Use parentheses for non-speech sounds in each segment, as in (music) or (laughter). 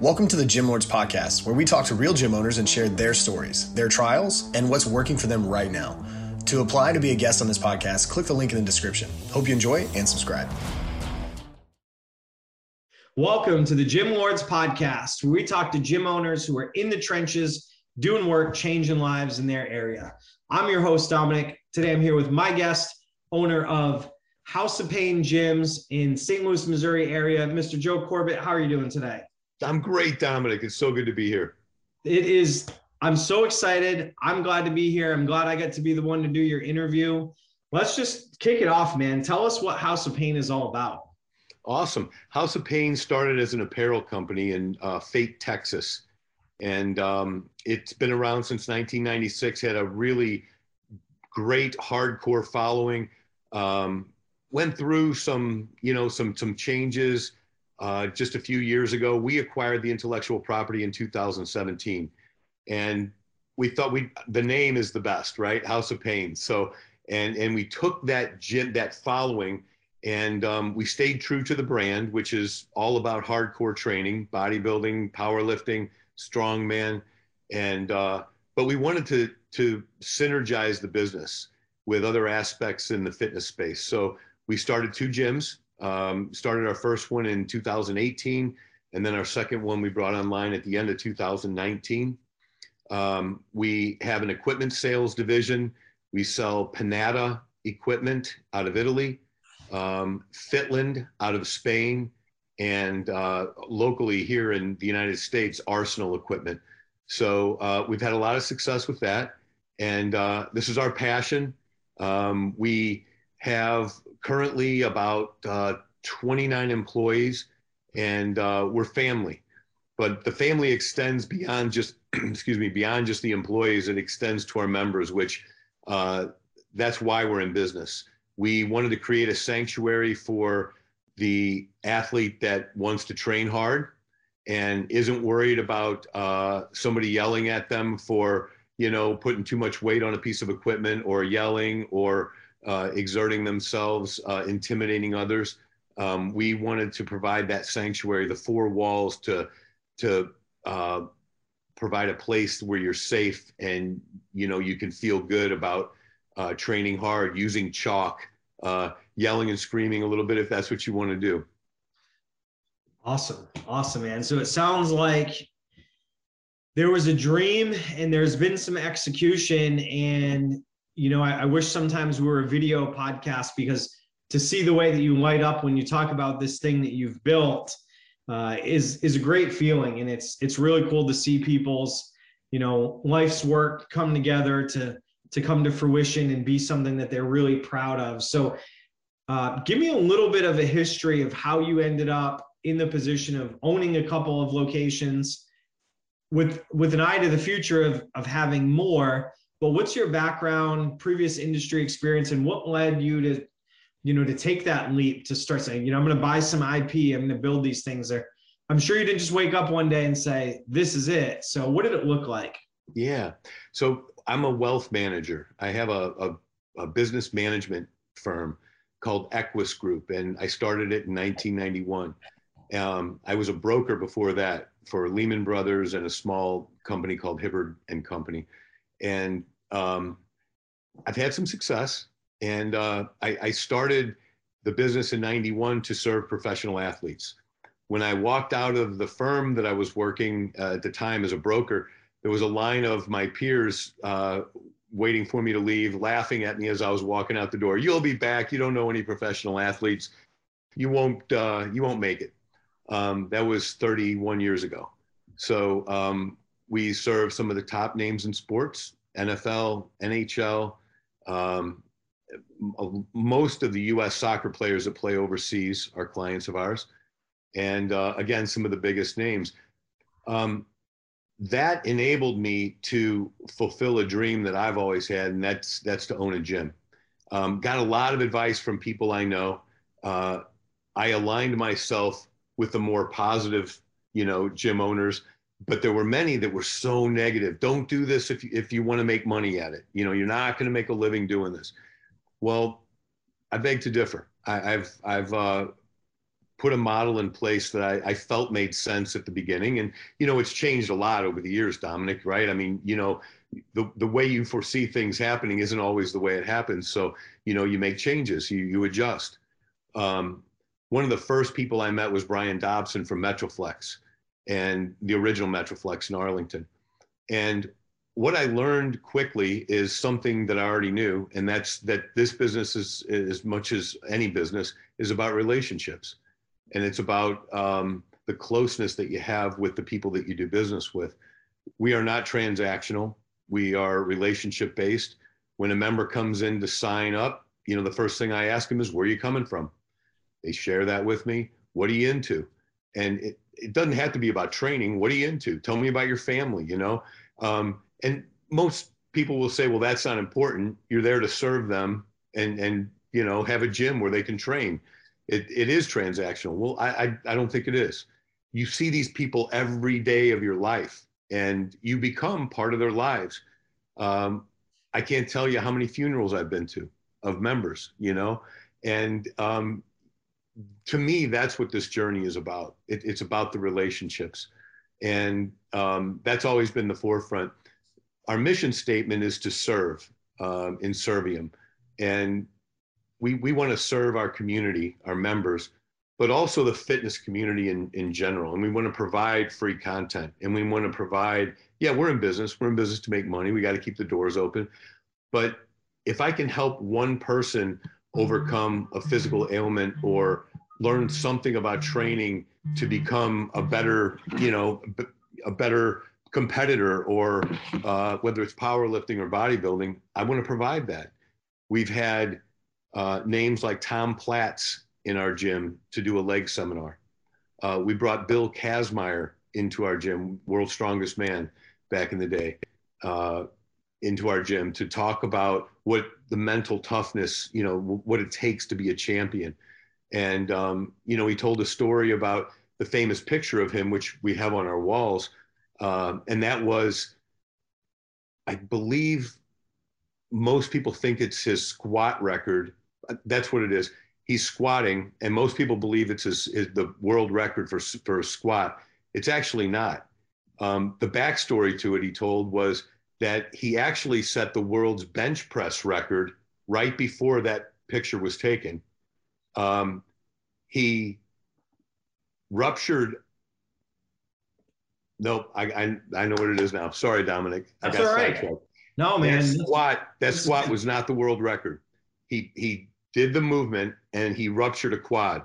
Welcome to the Gym Lords Podcast, where we talk to real gym owners and share their stories, their trials, and what's working for them right now. To apply to be a guest on this podcast, click the link in the description. Hope you enjoy and subscribe. Welcome to the Gym Lords Podcast, where we talk to gym owners who are in the trenches, doing work, changing lives in their area. I'm your host, Dominic. Today I'm here with my guest, owner of House of Pain Gyms in St. Louis, Missouri area, Mr. Joe Corbett. How are you doing today? I'm great, Dominic. It's so good to be here. It is. I'm so excited. I'm glad to be here. I'm glad I get to be the one to do your interview. Let's just kick it off, man. Tell us what House of Pain is all about. Awesome. House of Pain started as an apparel company in uh, Fate, Texas. And um, it's been around since 1996, had a really great hardcore following. Um, went through some, you know, some some changes uh, just a few years ago. We acquired the intellectual property in 2017, and we thought we the name is the best, right? House of Pain. So and and we took that gym, that following and um, we stayed true to the brand, which is all about hardcore training, bodybuilding, powerlifting, strongman, and uh, but we wanted to to synergize the business with other aspects in the fitness space. So we started two gyms um, started our first one in 2018, and then our second one we brought online at the end of 2019. Um, we have an equipment sales division. We sell Panatta equipment out of Italy, um, Fitland out of Spain, and uh, locally here in the United States, Arsenal equipment. So uh, we've had a lot of success with that, and uh, this is our passion. Um, we have currently about uh, 29 employees, and uh, we're family. But the family extends beyond just, (clears throat) excuse me, beyond just the employees. It extends to our members, which uh, that's why we're in business. We wanted to create a sanctuary for the athlete that wants to train hard and isn't worried about uh, somebody yelling at them for you know putting too much weight on a piece of equipment or yelling or uh, exerting themselves, uh, intimidating others. Um, we wanted to provide that sanctuary, the four walls to to uh, provide a place where you're safe and you know you can feel good about uh, training hard, using chalk, uh, yelling and screaming a little bit if that's what you want to do. Awesome, awesome, man. So it sounds like there was a dream and there's been some execution and you know, I, I wish sometimes we were a video podcast because to see the way that you light up when you talk about this thing that you've built uh, is is a great feeling, and it's it's really cool to see people's you know life's work come together to to come to fruition and be something that they're really proud of. So, uh, give me a little bit of a history of how you ended up in the position of owning a couple of locations with with an eye to the future of of having more but what's your background, previous industry experience, and what led you to, you know, to take that leap to start saying, you know, I'm going to buy some IP, I'm going to build these things there. I'm sure you didn't just wake up one day and say, this is it. So what did it look like? Yeah. So I'm a wealth manager. I have a, a, a business management firm called Equus Group, and I started it in 1991. Um, I was a broker before that for Lehman Brothers and a small company called Hibbard and Company and um, I've had some success. And uh, I, I, started the business in '91 to serve professional athletes. When I walked out of the firm that I was working uh, at the time as a broker, there was a line of my peers uh, waiting for me to leave, laughing at me as I was walking out the door. You'll be back. You don't know any professional athletes. You won't. Uh, you won't make it. Um, that was 31 years ago. So um, we serve some of the top names in sports NFL, NHL, um, most of the US soccer players that play overseas are clients of ours. And uh, again, some of the biggest names. Um, that enabled me to fulfill a dream that I've always had, and that's that's to own a gym. Um, got a lot of advice from people I know. Uh, I aligned myself with the more positive, you know, gym owners but there were many that were so negative. Don't do this if you, if you want to make money at it. You know, you're not going to make a living doing this. Well, I beg to differ. I, have I've uh, put a model in place that I, I, felt made sense at the beginning. And, you know, it's changed a lot over the years, Dominic, right? I mean, you know, the, the way you foresee things happening isn't always the way it happens. So, you know, you make changes, you, you adjust. Um, one of the first people I met was Brian Dobson from Metroflex and the original Metroflex in Arlington. And what I learned quickly is something that I already knew, and that's that this business is as much as any business is about relationships, and it's about um, the closeness that you have with the people that you do business with. We are not transactional. We are relationship based. When a member comes in to sign up, you know the first thing I ask them is, "Where are you coming from?" They share that with me. What are you into? And it, it doesn't have to be about training. What are you into? Tell me about your family. You know. Um, and most people will say, well, that's not important. You're there to serve them and, and, you know, have a gym where they can train. It, it is transactional. Well, I, I, I don't think it is. You see these people every day of your life and you become part of their lives. Um, I can't tell you how many funerals I've been to of members, you know, and um, to me, that's what this journey is about. It, it's about the relationships, and um, that's always been the forefront our mission statement is to serve um, in Servium. And we, we want to serve our community, our members, but also the fitness community in, in general. And we want to provide free content and we want to provide, yeah, we're in business. We're in business to make money. We got to keep the doors open. But if I can help one person overcome a physical ailment or learn something about training to become a better, you know, a better competitor or uh, whether it's powerlifting or bodybuilding, I want to provide that. We've had uh, names like Tom Platz in our gym to do a leg seminar. Uh, we brought Bill Kazmaier into our gym, world's strongest man back in the day, uh, into our gym to talk about what the mental toughness, you know, what it takes to be a champion. And, um, you know, he told a story about the famous picture of him, which we have on our walls, um, and that was, I believe, most people think it's his squat record. That's what it is. He's squatting, and most people believe it's his, his the world record for for a squat. It's actually not. Um, the backstory to it, he told, was that he actually set the world's bench press record right before that picture was taken. Um, he ruptured Nope, I, I, I know what it is now. Sorry, Dominic. I That's all right. No, man. That squat, that squat was not the world record. He he did the movement and he ruptured a quad.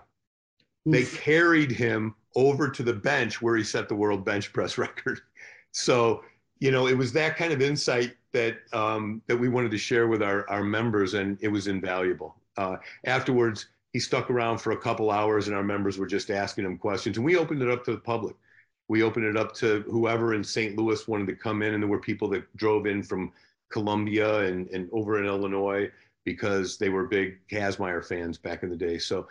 Oof. They carried him over to the bench where he set the world bench press (laughs) record. So, you know, it was that kind of insight that um, that we wanted to share with our, our members, and it was invaluable. Uh, afterwards, he stuck around for a couple hours, and our members were just asking him questions, and we opened it up to the public we opened it up to whoever in St. Louis wanted to come in, and there were people that drove in from Columbia and, and over in Illinois because they were big Kazmaier fans back in the day. So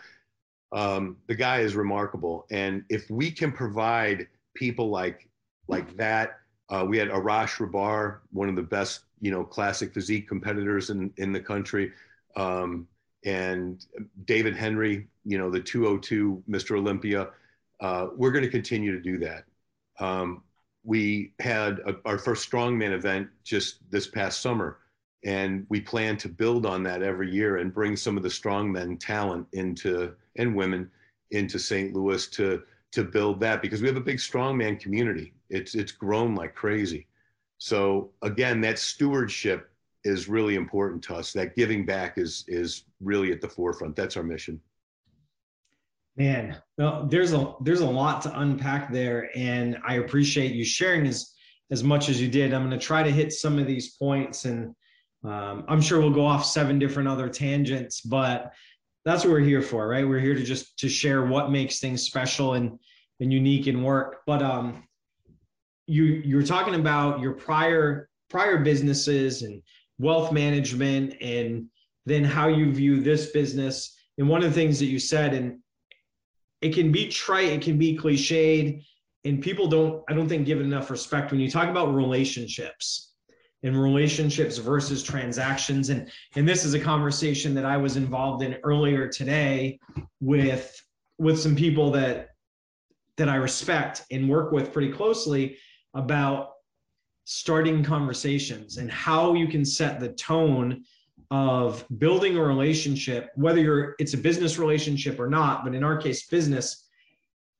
um, the guy is remarkable, and if we can provide people like like that, uh, we had Arash Rahbar, one of the best you know classic physique competitors in in the country. Um, and David Henry, you know, the 202 Mr. Olympia, uh, we're going to continue to do that. Um, we had a, our first strongman event just this past summer, and we plan to build on that every year and bring some of the strongmen talent into and women into St. Louis to to build that because we have a big strongman community. It's it's grown like crazy. So again, that stewardship is really important to us. That giving back is is really at the forefront. That's our mission. Man, well, there's a there's a lot to unpack there, and I appreciate you sharing as as much as you did. I'm going to try to hit some of these points, and um, I'm sure we'll go off seven different other tangents, but that's what we're here for, right? We're here to just to share what makes things special and and unique in work. But um, you you were talking about your prior prior businesses and wealth management, and then how you view this business. And one of the things that you said, and it can be trite, it can be cliched, and people don't, I don't think, give it enough respect when you talk about relationships and relationships versus transactions. And, and this is a conversation that I was involved in earlier today with with some people that that I respect and work with pretty closely about starting conversations and how you can set the tone of building a relationship whether you're it's a business relationship or not but in our case business.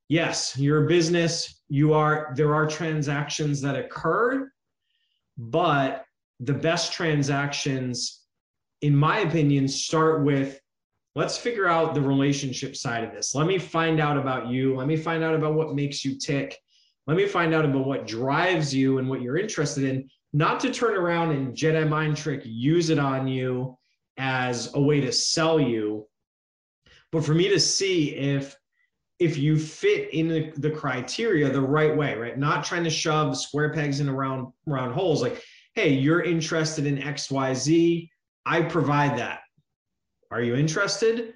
Yes you're a business you are there are transactions that occur but the best transactions in my opinion start with let's figure out the relationship side of this. Let me find out about you. Let me find out about what makes you tick let me find out about what drives you and what you're interested in. Not to turn around and jedi mind trick use it on you as a way to sell you but for me to see if if you fit in the, the criteria the right way right? Not trying to shove square pegs in around round holes like hey you're interested in xyz i provide that. Are you interested?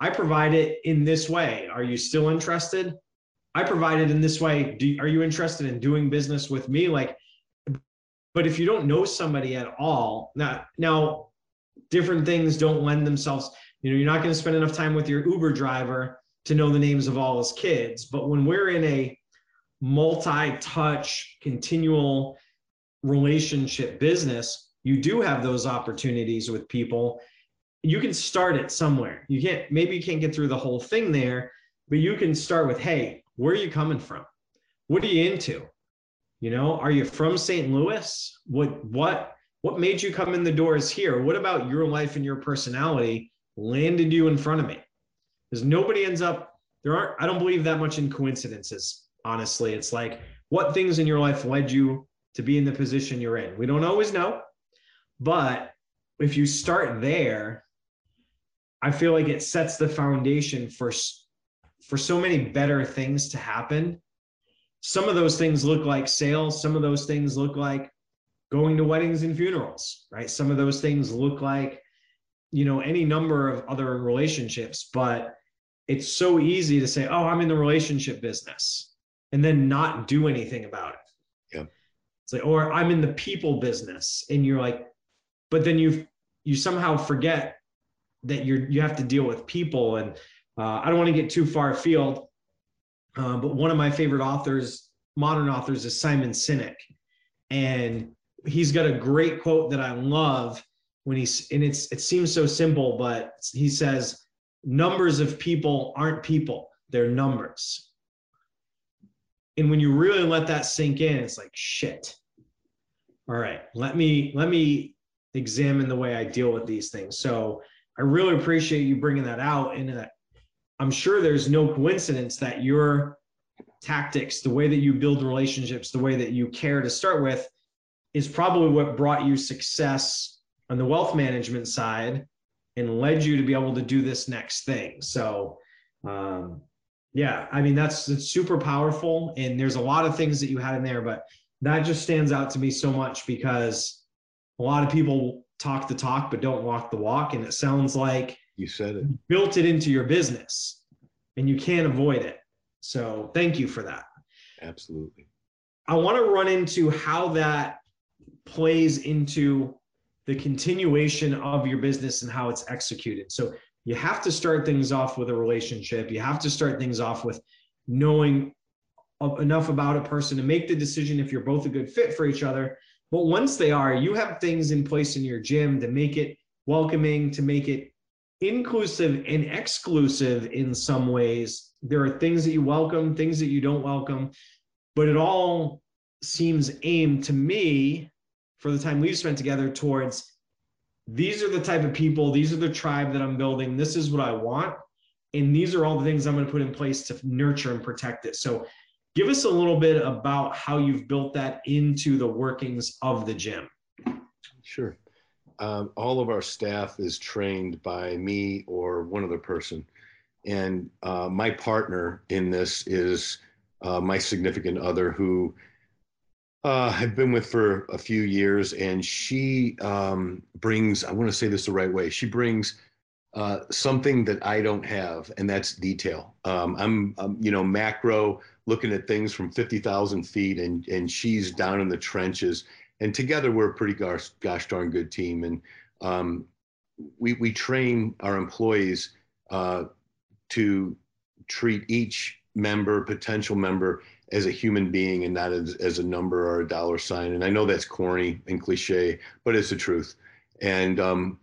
I provide it in this way. Are you still interested I provided in this way. Do, are you interested in doing business with me? Like, but if you don't know somebody at all, now, now different things don't lend themselves. You know, you're not going to spend enough time with your Uber driver to know the names of all his kids. But when we're in a multi-touch, continual relationship business, you do have those opportunities with people. You can start it somewhere. You can't, maybe you can't get through the whole thing there, but you can start with, hey, where are you coming from? What are you into? You know, are you from St. Louis? What what what made you come in the doors here? What about your life and your personality landed you in front of me? Because nobody ends up there aren't I don't believe that much in coincidences. Honestly, it's like what things in your life led you to be in the position you're in. We don't always know, but if you start there, I feel like it sets the foundation for for so many better things to happen. Some of those things look like sales, some of those things look like going to weddings and funerals, right? Some of those things look like, you know, any number of other relationships, but it's so easy to say, oh, I'm in the relationship business and then not do anything about it. Yeah. It's like, or I'm in the people business. And you're like, but then you you somehow forget that you're you have to deal with people and uh, I don't want to get too far afield, uh, but one of my favorite authors, modern authors, is Simon Sinek, and he's got a great quote that I love when he's and it's it seems so simple, but he says, "Numbers of people aren't people; they're numbers." And when you really let that sink in, it's like shit. All right, let me let me examine the way I deal with these things. So I really appreciate you bringing that out and that I'm sure there's no coincidence that your tactics, the way that you build relationships, the way that you care to start with, is probably what brought you success on the wealth management side and led you to be able to do this next thing. So, um, yeah, I mean that's it's super powerful, and there's a lot of things that you had in there, but that just stands out to me so much because a lot of people talk the talk but don't walk the walk, and it sounds like you said it. Built it into your business and you can't avoid it. So thank you for that. Absolutely. I want to run into how that plays into the continuation of your business and how it's executed. So you have to start things off with a relationship. You have to start things off with knowing enough about a person to make the decision if you're both a good fit for each other. But once they are, you have things in place in your gym to make it welcoming, to make it inclusive and exclusive in some ways. There are things that you welcome, things that you don't welcome, but it all seems aimed to me for the time we've spent together towards these are the type of people, these are the tribe that I'm building, this is what I want. And these are all the things I'm going to put in place to nurture and protect it. So, give us a little bit about how you've built that into the workings of the gym. Sure um, all of our staff is trained by me or one other person. And uh, my partner in this is uh, my significant other who uh, I've been with for a few years. And she um, brings, I want to say this the right way, she brings uh, something that I don't have, and that's detail. Um, I'm, I'm, you know, macro looking at things from 50,000 feet, and, and she's down in the trenches and together we're a pretty gosh, gosh darn good team. And um, we, we train our employees uh, to treat each member, potential member, as a human being and not as, as a number or a dollar sign. And I know that's corny and cliche, but it's the truth. And um,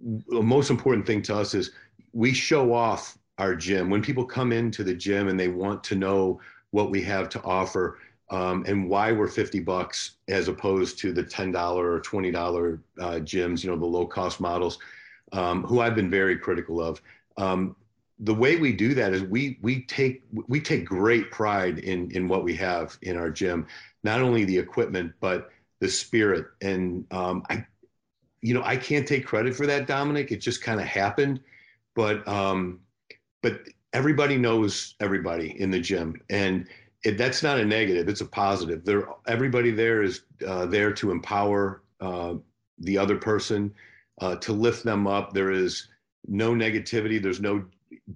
the most important thing to us is we show off our gym. When people come into the gym and they want to know what we have to offer um, and why we're 50 bucks as opposed to the $10 or $20 uh, gyms, you know, the low cost models, um, who I've been very critical of. Um, the way we do that is we we take we take great pride in in what we have in our gym, not only the equipment but the spirit. And um, I, you know, I can't take credit for that, Dominic. It just kind of happened, but um, but everybody knows everybody in the gym, and it, that's not a negative; it's a positive. There, everybody there is uh, there to empower uh, the other person, uh, to lift them up. There is no negativity. There's no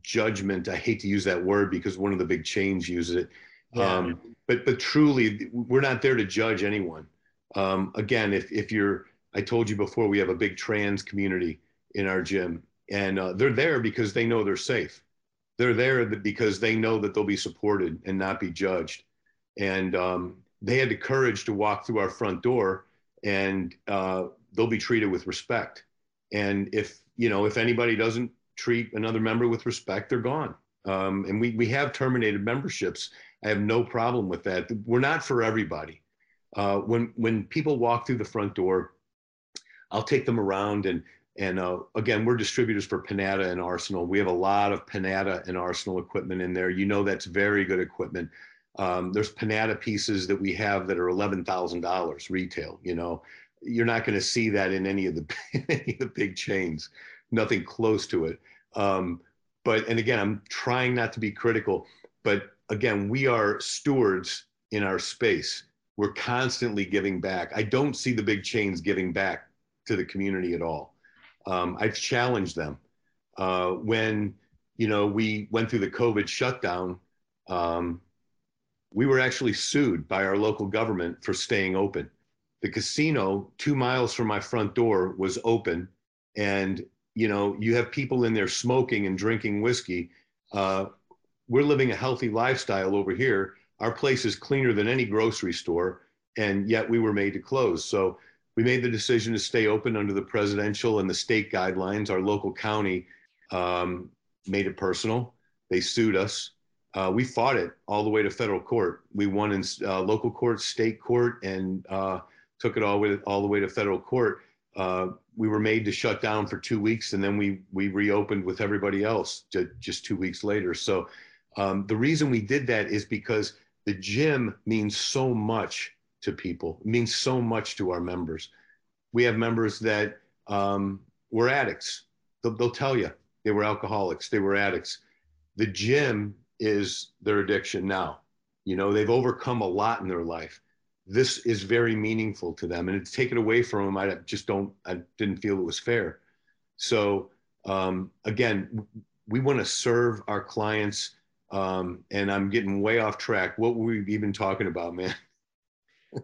judgment. I hate to use that word because one of the big chains uses it. Yeah. Um, but but truly, we're not there to judge anyone. Um, again, if if you're, I told you before, we have a big trans community in our gym, and uh, they're there because they know they're safe. They're there because they know that they'll be supported and not be judged. And um, they had the courage to walk through our front door, and uh, they'll be treated with respect. And if you know, if anybody doesn't treat another member with respect, they're gone. Um, and we, we have terminated memberships. I have no problem with that. We're not for everybody. Uh, when, when people walk through the front door, I'll take them around and, and uh, again, we're distributors for Panatta and Arsenal. We have a lot of Panatta and Arsenal equipment in there. You know, that's very good equipment. Um, there's Panatta pieces that we have that are $11,000 retail, you know, you're not going to see that in any of the, (laughs) any of the big chains nothing close to it. Um, but and again, I'm trying not to be critical, but again, we are stewards in our space. We're constantly giving back. I don't see the big chains giving back to the community at all. Um, I've challenged them uh, when you know we went through the COVID shutdown. Um, we were actually sued by our local government for staying open. The casino two miles from my front door was open, and you know, you have people in there smoking and drinking whiskey. Uh, we're living a healthy lifestyle over here. Our place is cleaner than any grocery store, and yet we were made to close. So we made the decision to stay open under the presidential and the state guidelines. Our local county um, made it personal. They sued us. Uh, we fought it all the way to federal court. We won in uh, local court, state court, and uh, took it all, way, all the way to federal court. Uh, we were made to shut down for two weeks, and then we we reopened with everybody else just two weeks later. So um, the reason we did that is because the gym means so much to people. It means so much to our members. We have members that um, were addicts. They'll, they'll tell you they were alcoholics. They were addicts. The gym is their addiction now. You know, they've overcome a lot in their life this is very meaningful to them and to take it away from them i just don't i didn't feel it was fair so um, again we want to serve our clients um, and i'm getting way off track what were we even talking about man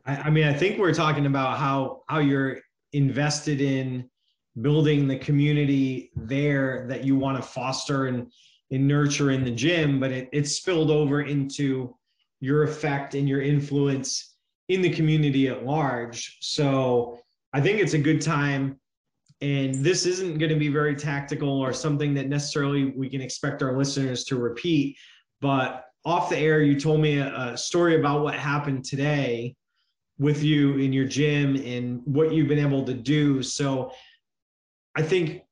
I, I mean i think we're talking about how how you're invested in building the community there that you want to foster and, and nurture in the gym but it, spilled over into your effect and your influence in the community at large. So I think it's a good time. And this isn't going to be very tactical or something that necessarily we can expect our listeners to repeat. But off the air, you told me a, a story about what happened today with you in your gym and what you've been able to do. So I think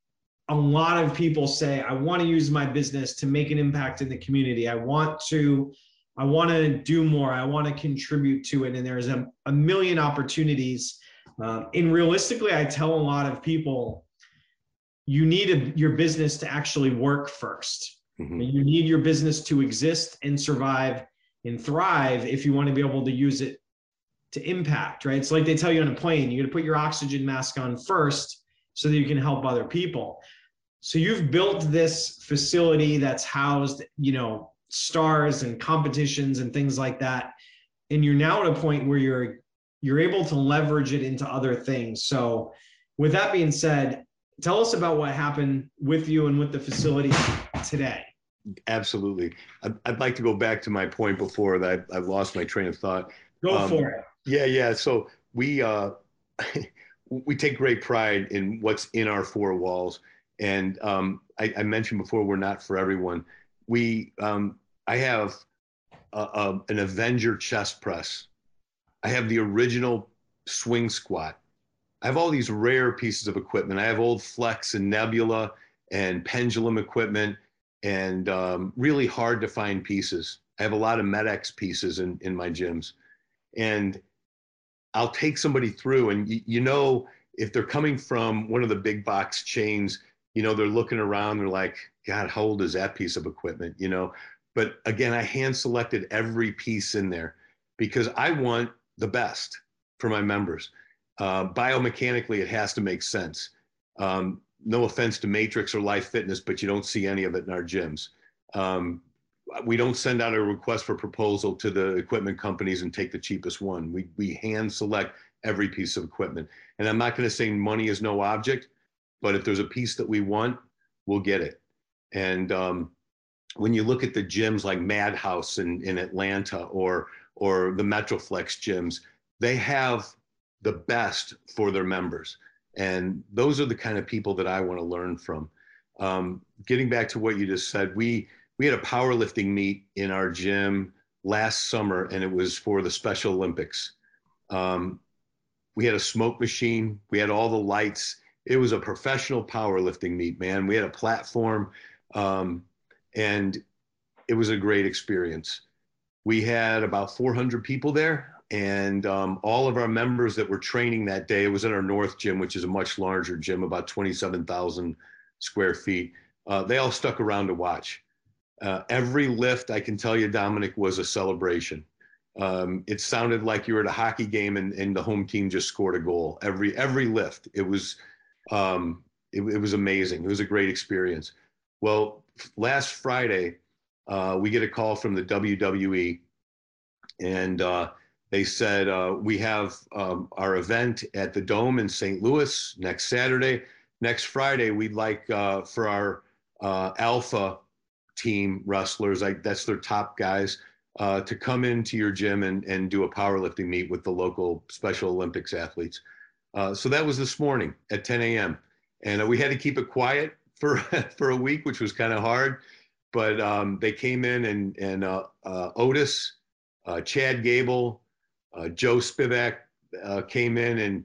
a lot of people say, I want to use my business to make an impact in the community. I want to I want to do more. I want to contribute to it. And there's a, a million opportunities. Um, and realistically, I tell a lot of people, you need a, your business to actually work 1st mm-hmm. You need your business to exist and survive and thrive if you want to be able to use it to impact, right? It's like they tell you on a plane, you got to put your oxygen mask on first so that you can help other people. So you've built this facility that's housed, you know, stars and competitions and things like that and you're now at a point where you're you're able to leverage it into other things so with that being said tell us about what happened with you and with the facility today Absolutely. I'd, I'd, like to go back to my point before that I've lost my train of thought. Go um, for it. Yeah, yeah. So we uh, (laughs) we take great pride in what's in our four walls, and um, I, I, mentioned before we're not for everyone. We um, I have a, a, an Avenger chest press. I have the original swing squat. I have all these rare pieces of equipment. I have old Flex and Nebula and pendulum equipment and um, really hard to find pieces. I have a lot of Med-X pieces in, in my gyms. And I'll take somebody through, and you, you know, if they're coming from one of the big box chains, you know, they're looking around, they're like, God, how old is that piece of equipment? You know, but again, I hand selected every piece in there because I want the best for my members. Uh, biomechanically, it has to make sense. Um, no offense to Matrix or Life Fitness, but you don't see any of it in our gyms. Um, we don't send out a request for proposal to the equipment companies and take the cheapest one. We, we hand select every piece of equipment. And I'm not going to say money is no object, but if there's a piece that we want, we'll get it. And um, when you look at the gyms like Madhouse in, in Atlanta or, or the Metroflex gyms, they have the best for their members. And those are the kind of people that I want to learn from. Um, getting back to what you just said, we we had a powerlifting meet in our gym last summer, and it was for the Special Olympics. Um, we had a smoke machine, we had all the lights. It was a professional powerlifting meet, man. We had a platform, um, and it was a great experience. We had about 400 people there and um, all of our members that were training that day, it was in our North gym, which is a much larger gym, about 27,000 square feet. Uh, they all stuck around to watch. Uh, every lift, I can tell you, Dominic, was a celebration. Um, it sounded like you were at a hockey game and, and, the home team just scored a goal. Every every lift, it was um, it, it, was amazing. It was a great experience. Well, last Friday, uh, we get a call from the WWE, and uh, they said, uh, we have um, our event at the Dome in St. Louis next Saturday. Next Friday, we'd like uh, for our uh, Alpha team wrestlers, like that's their top guys, uh, to come into your gym and, and do a powerlifting meet with the local Special Olympics athletes. Uh, so that was this morning at 10 a.m. And uh, we had to keep it quiet for, (laughs) for a week, which was kind of hard. But um, they came in and, and Otis, Chad Gable, uh, Joe Spivak uh, came in and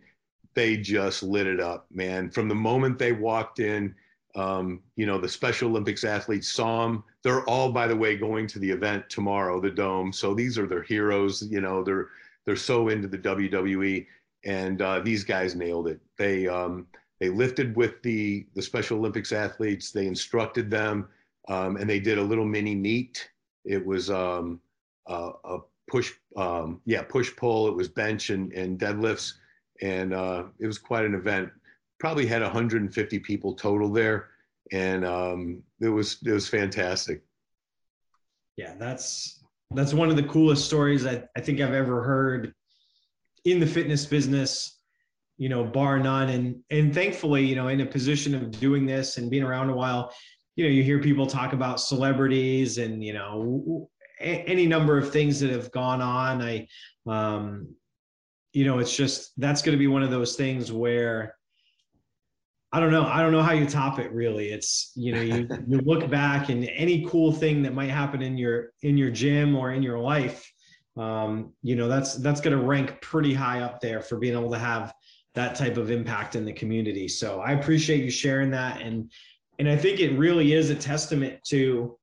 they just lit it up, man. From the moment they walked in, um, you know, the Special Olympics athletes saw them. They're all, by the way, going to the event tomorrow, the Dome. So these are their heroes. You know, they're they're so into the WWE, and uh, these guys nailed it. They um, they lifted with the the Special Olympics athletes. They instructed them, um, and they did a little mini meet. It was um, a, a push, um, yeah, push pull. It was bench and, and deadlifts, and uh, it was quite an event. Probably had 150 people total there, and um, it was it was fantastic. Yeah, that's that's one of the coolest stories I, I think I've ever heard in the fitness business. You know, bar none, and and thankfully, you know, in a position of doing this and being around a while, you know, you hear people talk about celebrities and you know any number of things that have gone on. I, um, you know, it's just that's going to be one of those things where I don't know. I don't know how you top it. Really, it's you know you you look back and any cool thing that might happen in your in your gym or in your life, um, you know that's that's going to rank pretty high up there for being able to have that type of impact in the community. So I appreciate you sharing that and and I think it really is a testament to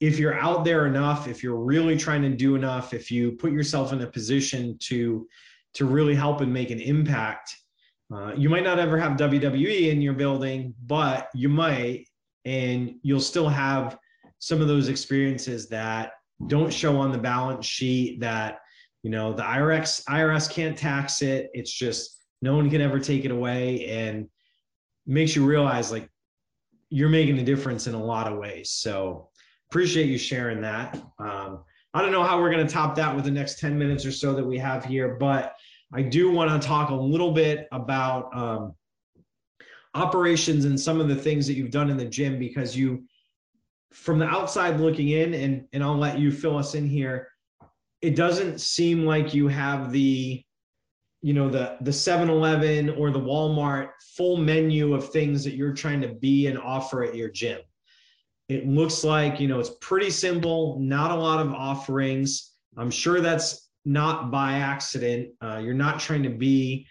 if you're out there enough, if you're really trying to do enough, if you put yourself in a position to to really help and make an impact, uh, you might not ever have WWE in your building, but you might, and you'll still have some of those experiences that don't show on the balance sheet. That you know the IRS IRS can't tax it. It's just no one can ever take it away, and makes you realize like you're making a difference in a lot of ways. So appreciate you sharing that. Um, I don't know how we're going to top that with the next 10 minutes or so that we have here, but I do want to talk a little bit about um, operations and some of the things that you've done in the gym because you from the outside looking in, and and I'll let you fill us in here. It doesn't seem like you have the you know the the 7-Eleven or the Walmart full menu of things that you're trying to be and offer at your gym. It looks like, you know, it's pretty simple, not a lot of offerings. I'm sure that's not by accident. Uh, you're not trying to be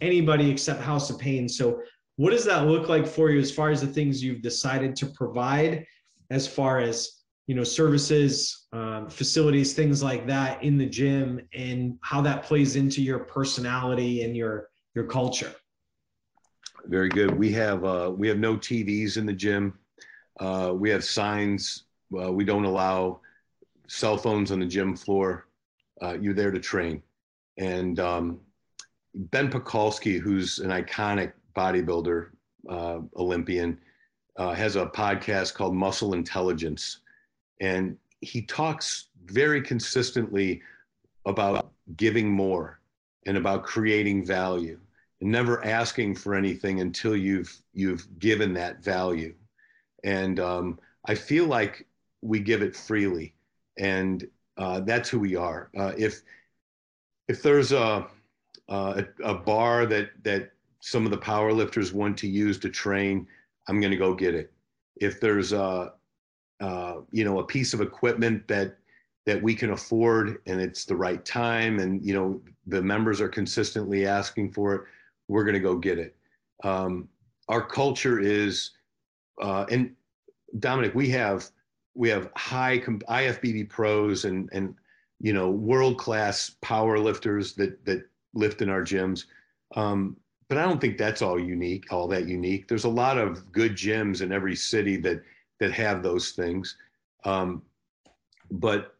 anybody except House of Pain. So, what does that look like for you as far as the things you've decided to provide, as far as you know, services, um, facilities, things like that in the gym, and how that plays into your personality and your your culture? Very good. We have uh, we have no TVs in the gym. Uh, we have signs. Uh, we don't allow cell phones on the gym floor. Uh, you're there to train. And um, Ben Pakulski, who's an iconic bodybuilder, uh, Olympian, uh, has a podcast called Muscle Intelligence. And he talks very consistently about giving more and about creating value and never asking for anything until you've you've given that value and um, I feel like we give it freely, and uh, that's who we are. Uh, if if there's a, a, a bar that that some of the power lifters want to use to train, I'm going to go get it. If there's a you know a piece of equipment that that we can afford and it's the right time and you know the members are consistently asking for it we're going to go get it um, our culture is uh, and Dominic, we have we have high IFBB pros and and you know world class power lifters that that lift in our gyms. Um, but I don't think that's all unique, all that unique. There's a lot of good gyms in every city that that have those things. Um, but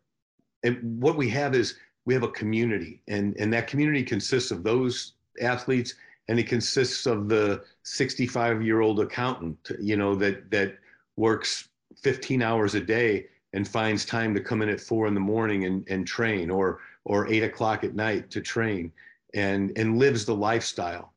and what we have is we have a community, and and that community consists of those athletes, and it consists of the 65 year old accountant, you know, that that works 15 hours a day and finds time to come in at four in the morning and, and train or or eight o'clock at night to train and and lives the lifestyle.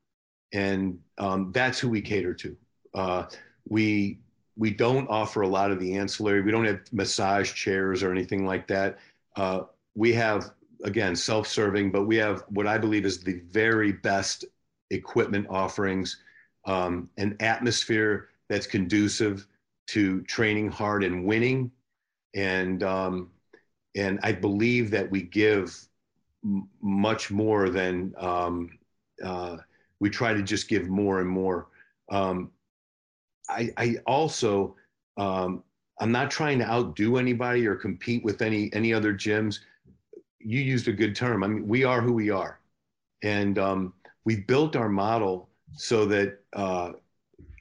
And um, that's who we cater to. Uh, we we don't offer a lot of the ancillary. We don't have massage chairs or anything like that. Uh, we have again self-serving but we have what i believe is the very best equipment offerings um, an atmosphere that's conducive to training hard and winning. And, um, and I believe that we give m- much more than um, uh, we try to just give more and more. Um, I, I, also, um, I'm not trying to outdo anybody or compete with any, any other gyms. You used a good term. I mean, we are who we are. And um, we built our model so that uh,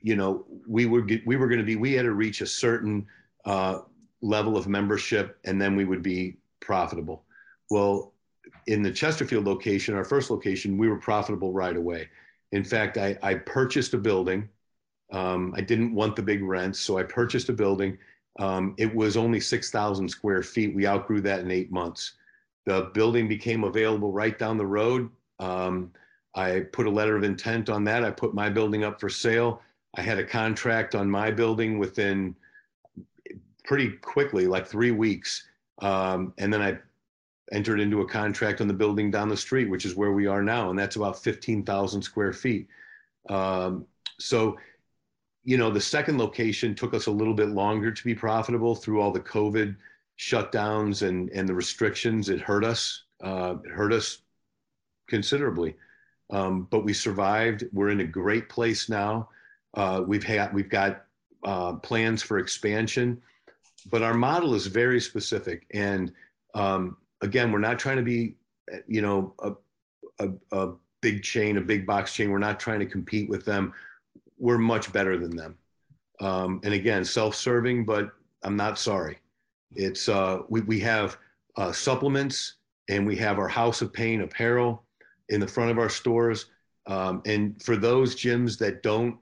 you know, we were we were going to be we had to reach a certain uh, level of membership, and then we would be profitable. Well, in the Chesterfield location, our first location, we were profitable right away. In fact, I, I purchased a building. Um, I didn't want the big rents, so I purchased a building. Um, it was only 6,000 square feet. We outgrew that in eight months. The building became available right down the road. Um, I put a letter of intent on that. I put my building up for sale. I had a contract on my building within pretty quickly, like three weeks. Um, and then I entered into a contract on the building down the street, which is where we are now. And that's about 15,000 square feet. Um, so, you know, the second location took us a little bit longer to be profitable through all the COVID shutdowns and, and the restrictions. It hurt us. Uh, it hurt us considerably. Um, but we survived. We're in a great place now. Uh, we've had we've got uh, plans for expansion, but our model is very specific. And um, again, we're not trying to be, you know, a, a, a big chain, a big box chain. We're not trying to compete with them. We're much better than them. Um, and again, self-serving, but I'm not sorry. It's uh, we we have uh, supplements and we have our House of Pain apparel in the front of our stores. Um, and for those gyms that don't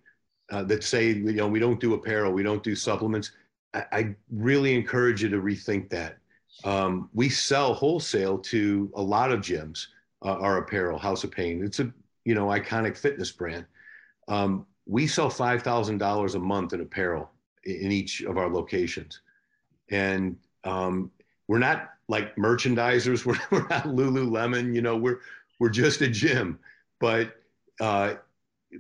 uh, that say you know we don't do apparel, we don't do supplements. I, I really encourage you to rethink that. Um, we sell wholesale to a lot of gyms. Uh, our apparel, House of Pain. It's a you know iconic fitness brand. Um, we sell five thousand dollars a month in apparel in each of our locations, And um, we're not like merchandisers. (laughs) We're, we're not Lululemon. You know, we're we're just a gym. But uh,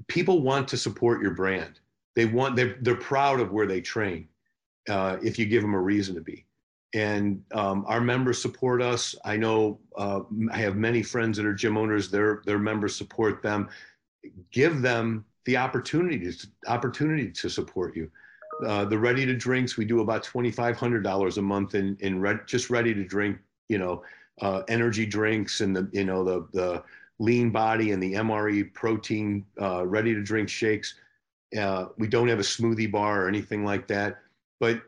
people want to support your brand. They want they're they're proud of where they train. Uh, if you give them a reason to be, and um, our members support us. I know uh, I have many friends that are gym owners. Their their members support them. Give them the opportunity to opportunity to support you. Uh, the ready to drinks we do about twenty five hundred dollars a month in in red, just ready to drink. You know, uh, energy drinks and the you know the the lean body and the MRE protein uh, ready to drink shakes. Uh, we don't have a smoothie bar or anything like that, but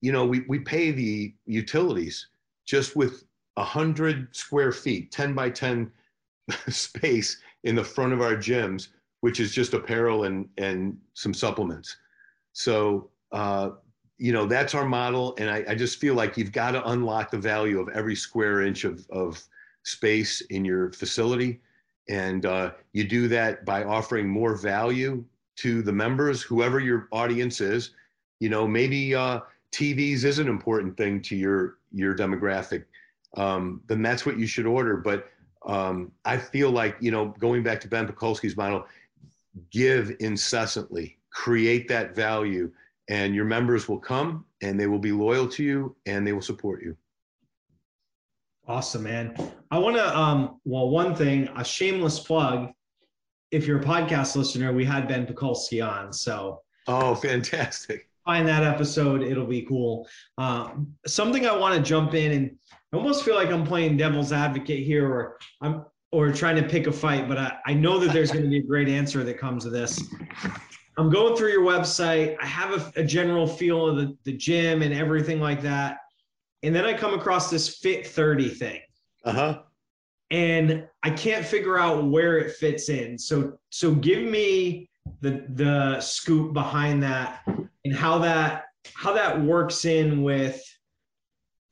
you know we we pay the utilities just with a hundred square feet, ten by ten (laughs) space in the front of our gyms which is just apparel and and some supplements. So uh, you know that's our model, and I, I just feel like you've got to unlock the value of every square inch of of space in your facility, and uh, you do that by offering more value to the members, whoever your audience is. You know, maybe uh, TVs is an important thing to your your demographic. Um, then that's what you should order. But um, I feel like you know, going back to Ben Pakulski's model, give incessantly, create that value, and your members will come and they will be loyal to you and they will support you. Awesome, man. I want to, um, well, one thing, a shameless plug. If you're a podcast listener, we had Ben Pakulski on. So, oh, fantastic. Find that episode. It'll be cool. Um, something I want to jump in and I almost feel like I'm playing devil's advocate here, or I'm or trying to pick a fight, but I, I know that there's going to be a great answer that comes to this. I'm going through your website. I have a, a, general feel of the, the gym and everything like that. And then I come across this Fit 30 thing. Uh huh. And I can't figure out where it fits in. So, so give me the the scoop behind that and how that how that works in with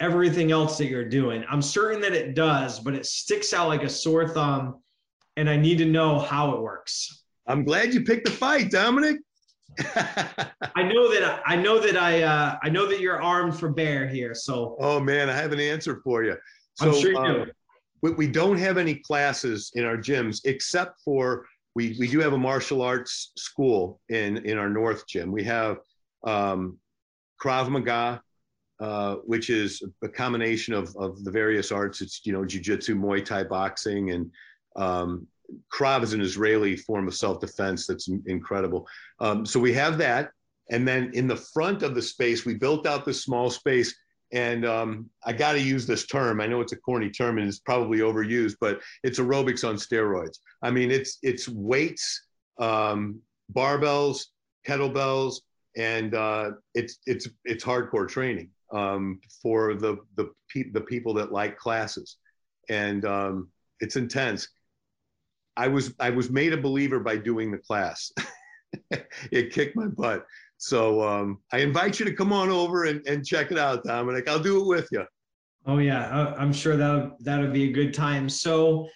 everything else that you're doing. I'm certain that it does, but it sticks out like a sore thumb, and I need to know how it works. I'm glad you picked the fight, Dominic. I know that I know that I uh, I know that you're armed for bear here. So oh man, I have an answer for you. So, I'm sure you um, do. We, we don't have any classes in our gyms except for we we do have a martial arts school in in our north gym. We have um, Krav Maga, uh, which is a combination of, of the various arts. It's, you know, jujitsu, Muay Thai, boxing, and um, Krav is an Israeli form of self-defense that's incredible. Um, so we have that. And then in the front of the space, we built out this small space. And um, I got to use this term. I know it's a corny term and it's probably overused, but it's aerobics on steroids. I mean, it's it's weights, um, barbells, kettlebells, and uh, it's it's it's hardcore training um, for the the pe- the people that like classes, and um, it's intense. I was I was made a believer by doing the class. (laughs) it kicked my butt. So um, I invite you to come on over and, and check it out, Dominic. I'll do it with you. Oh yeah, I'm sure that that would be a good time. So,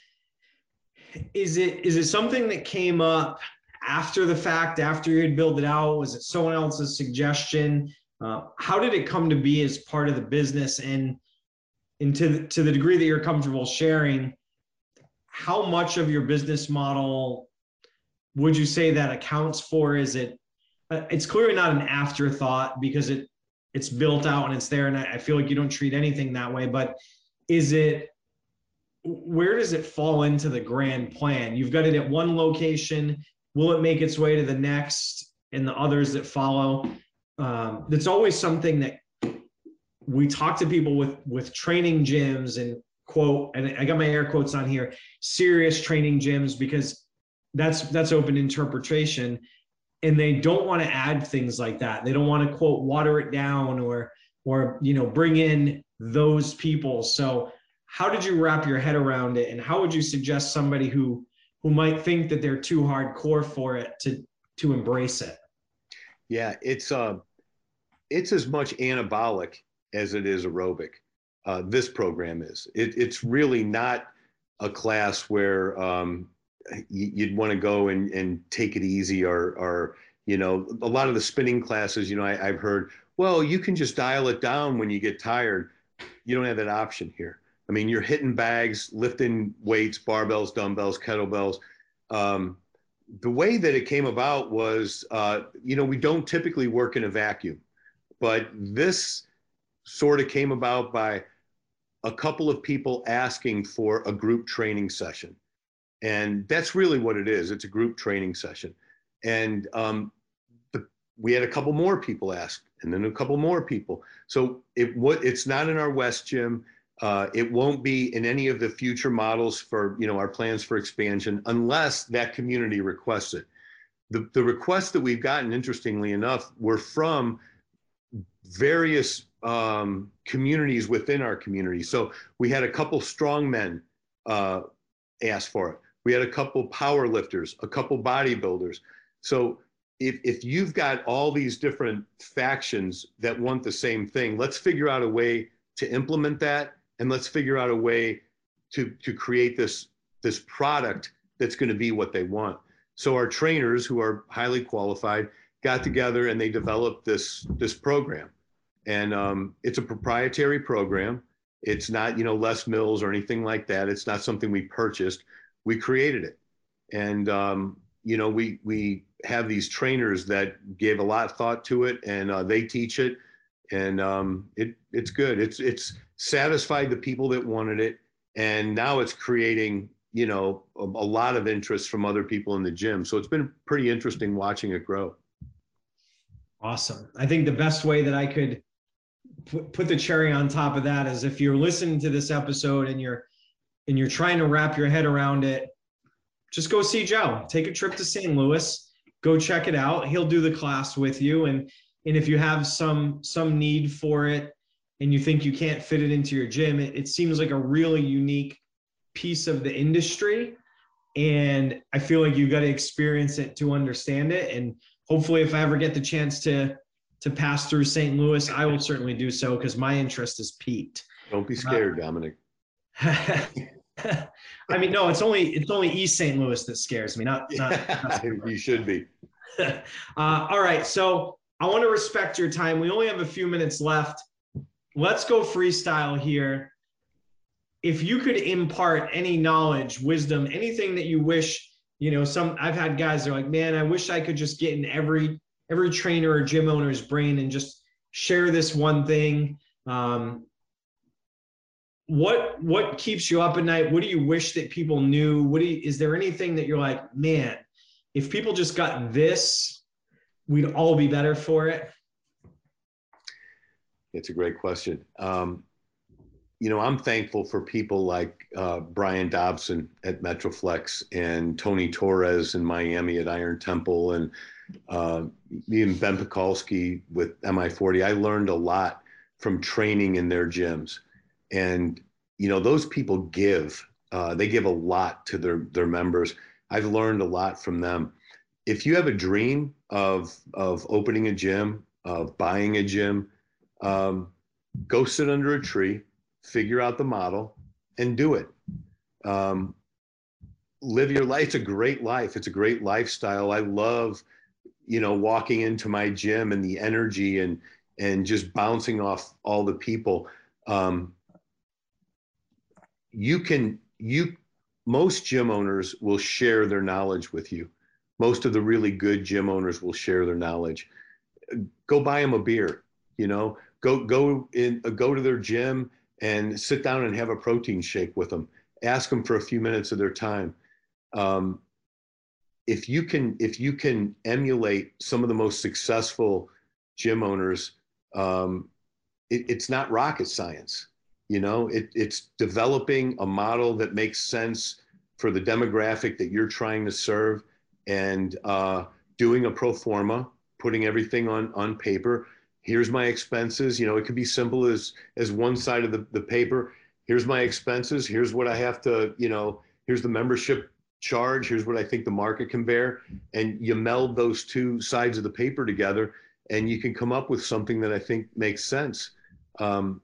is it is it something that came up after the fact, after you had built it out? Was it someone else's suggestion? Uh, how did it come to be as part of the business and, and to, to the degree that you're comfortable sharing, how much of your business model would you say that accounts for? Is it, uh, it's clearly not an afterthought because it, it's built out and it's there. And I, feel like you don't treat anything that way, but is it, where does it fall into the grand plan? You've got it at one location. Will it make its way to the next and the others that follow? um, that's always something that we talk to people with with training gyms and quote and i got my air quotes on here serious training gyms because that's that's open interpretation. And they don't want to add things like that. They don't want to quote water it down or or you know bring in those people. So how did you wrap your head around it? And how would you suggest somebody who who might think that they're too hardcore for it to to embrace it? Yeah, it's uh, it's as much anabolic as it is aerobic. Uh, this program is. It, it's really not a class where um, you'd want to go and, and take it easy or, or, you know, a lot of the spinning classes, you know, I, have heard, well, you can just dial it down when you get tired. You don't have that option here. I mean, you're hitting bags, lifting weights, barbells, dumbbells, kettlebells. Um, the way that it came about was, uh, you know, we don't typically work in a vacuum, but this sort of came about by a couple of people asking for a group training session. And that's really what it is. It's a group training session. And um, the, we had a couple more people ask, and then a couple more people. So it what it's not in our West gym. Uh, it won't be in any of the future models for you know our plans for expansion unless that community requests it. The the requests that we've gotten, interestingly enough, were from various um, communities within our community. So we had a couple strong men uh, ask for it. We had a couple power lifters, a couple bodybuilders. So if, if you've got all these different factions that want the same thing, let's figure out a way to implement that and let's figure out a way to, to create this, this product that's going to be what they want. So our trainers who are highly qualified got together and they developed this, this program and um, it's a proprietary program. It's not, you know, Les Mills or anything like that. It's not something we purchased. We created it, and um, you know, we we have these trainers that gave a lot of thought to it, and uh, they teach it, and um, it it's good. It's it's satisfied the people that wanted it, and now it's creating you know a, a lot of interest from other people in the gym. So it's been pretty interesting watching it grow. Awesome. I think the best way that I could put, put the cherry on top of that is if you're listening to this episode and you're and you're trying to wrap your head around it, just go see Joe. Take a trip to St. Louis, go check it out. He'll do the class with you. And and if you have some some need for it and you think you can't fit it into your gym, it, it seems like a really unique piece of the industry. And I feel like you've got to experience it to understand it. And hopefully, if I ever get the chance to to pass through St. Louis, I will certainly do so because my interest is peaked. Don't be scared, uh, Dominic. (laughs) I mean, no, it's only it's only East St. Louis that scares me. Not, (laughs) not, not you should be. (laughs) uh, all right, so I want to respect your time. We only have a few minutes left. Let's go freestyle here. If you could impart any knowledge, wisdom, anything that you wish, you know, some I've had guys. They're like, man, I wish I could just get in every every trainer or gym owner's brain and just share this one thing. Um, what what keeps you up at night? What do you wish that people knew? What do you, is there anything that you're like, man, if people just got this, we'd all be better for it? It's a great question. Um, you know, I'm thankful for people like uh, Brian Dobson at Metroflex and Tony Torres in Miami at Iron Temple and uh, even Ben Pakulski with MI40, I learned a lot from training in their gyms. And, you know, those people give, uh, they give a lot to their, their members. I've learned a lot from them. If you have a dream of, of opening a gym, of buying a gym, um, go sit under a tree, figure out the model, and do it. Um, live your life. It's a great life. It's a great lifestyle. I love you know, walking into my gym and the energy and and just bouncing off all the people. Um, you can you most gym owners will share their knowledge with you. Most of the really good gym owners will share their knowledge. Go buy them a beer, you know. Go go in go to their gym and sit down and have a protein shake with them. Ask them for a few minutes of their time. Um, if you can if you can emulate some of the most successful gym owners um, it, it's not rocket science you know? It, it's developing a model that makes sense for the demographic that you're trying to serve and uh, doing a pro forma putting everything on on paper. Here's my expenses you know it could be simple as as one side of the, the paper. Here's my expenses here's what i have to you know here's the membership charge here's what i think the market can bear and you meld those two sides of the paper together and you can come up with something that i think makes sense um,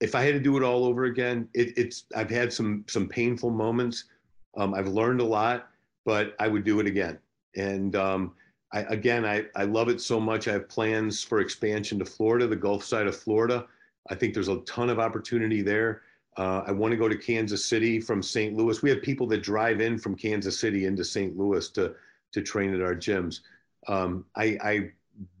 if i had to do it all over again it, it's i've had some some painful moments um, i've learned a lot but i would do it again and um, I, again, I, I love it so much. I have plans for expansion to Florida, the Gulf side of Florida. I think there's a ton of opportunity there. Uh, I want to go to Kansas City from St. Louis. We have people that drive in from Kansas City into St. Louis to to train at our gyms. Um, I, I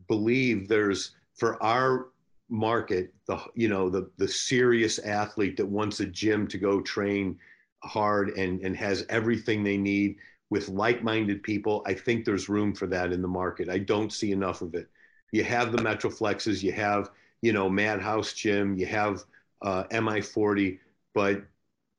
believe there's for our market the you know the the serious athlete that wants a gym to go train hard and and has everything they need with like-minded people. I think there's room for that in the market. I don't see enough of it. You have the Metroflexes, you have you know Madhouse Gym, you have uh, MI40, but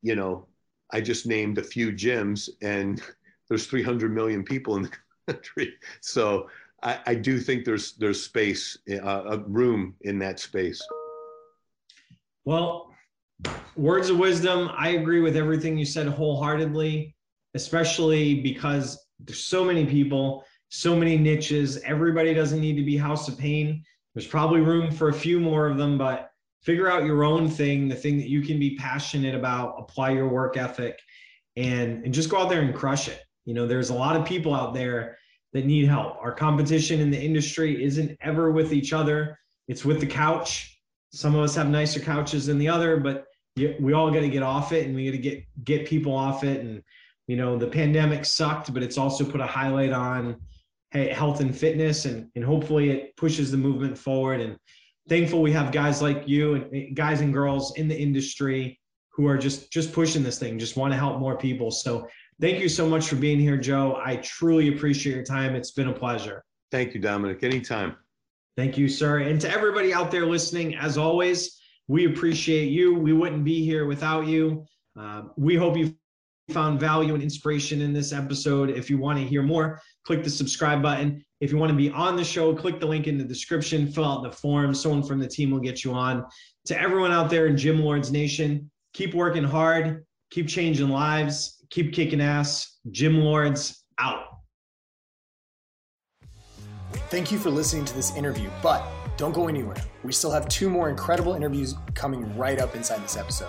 you know, I just named a few gyms, and (laughs) there's 300 million people in the (laughs) country. So I, I do think there's there's space, uh, room in that space. Well, words of wisdom. I agree with everything you said wholeheartedly, especially because there's so many people, so many niches. Everybody doesn't need to be House of Pain. There's probably room for a few more of them, but figure out your own thing, the thing that you can be passionate about, apply your work ethic, and, and just go out there and crush it. You know, there's a lot of people out there that need help. Our competition in the industry isn't ever with each other, it's with the couch. Some of us have nicer couches than the other, but we all got to get off it and we got to get get people off it and you know the pandemic sucked but it's also put a highlight on hey health and fitness and and hopefully it pushes the movement forward and thankful we have guys like you and guys and girls in the industry who are just just pushing this thing, just want to help more people. So thank you so much for being here, Joe. I truly appreciate your time. It's been a pleasure. Thank you, Dominic. Anytime. Thank you, sir. And to everybody out there listening, as always, we appreciate you. We wouldn't be here without you. Uh, we hope you found value and inspiration in this episode. If you want to hear more, click the subscribe button. If you want to be on the show, click the link in the description, fill out the form. Someone from the team will get you on. To everyone out there in Gym Lords Nation, keep working hard, keep changing lives, keep kicking ass. Gym Lords out. Thank you for listening to this interview, but don't go anywhere. We still have two more incredible interviews coming right up inside this episode.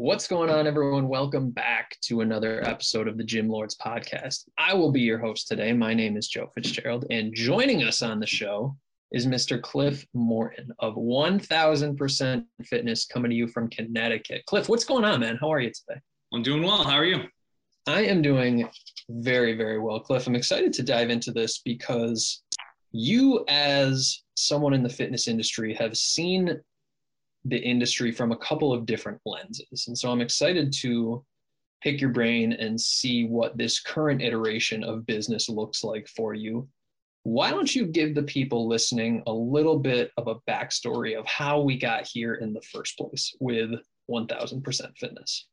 What's going on, everyone? Welcome back to another episode of the Gym Lords podcast. I will be your host today. My name is Joe Fitzgerald, and joining us on the show is Mr. Cliff Morton of 1000% Fitness coming to you from Connecticut. Cliff, what's going on, man? How are you today? I'm doing well. How are you? I am doing very, very well, Cliff. I'm excited to dive into this because you, as someone in the fitness industry, have seen the industry from a couple of different lenses. And so I'm excited to pick your brain and see what this current iteration of business looks like for you. Why don't you give the people listening a little bit of a backstory of how we got here in the first place with 1000% fitness?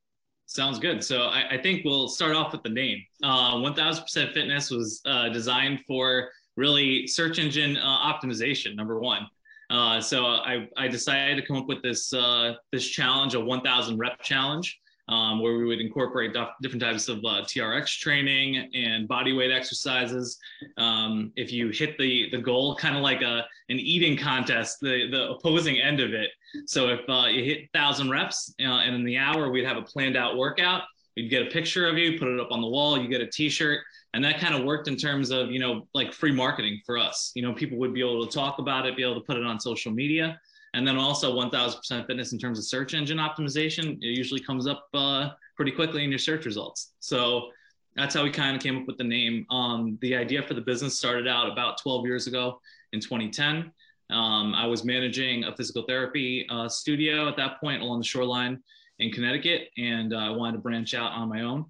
Sounds good. So I, I, think we'll start off with the name. Uh, 1000% Fitness was uh, designed for really search engine uh, optimization, number one. Uh, so I, I decided to come up with this uh, this challenge, a 1,000 rep challenge, um, where we would incorporate different types of uh, TRX training and body weight exercises. Um, if you hit the the goal, kind of like a an eating contest, the the opposing end of it. So if uh, you hit 1,000 reps, uh, and in the hour we'd have a planned out workout. We'd get a picture of you, put it up on the wall. You get a T-shirt, and that kind of worked in terms of you know like free marketing for us. You know people would be able to talk about it be able to put it on social media and then also 1000% fitness in terms of search engine optimization it usually comes up uh, pretty quickly in your search results. So that's how we kind of came up with the name. Um, the idea for the business started out about 12 years ago in 2010 um, i was managing a physical therapy uh, studio at that point along the shoreline in connecticut and uh, i wanted to branch out on my own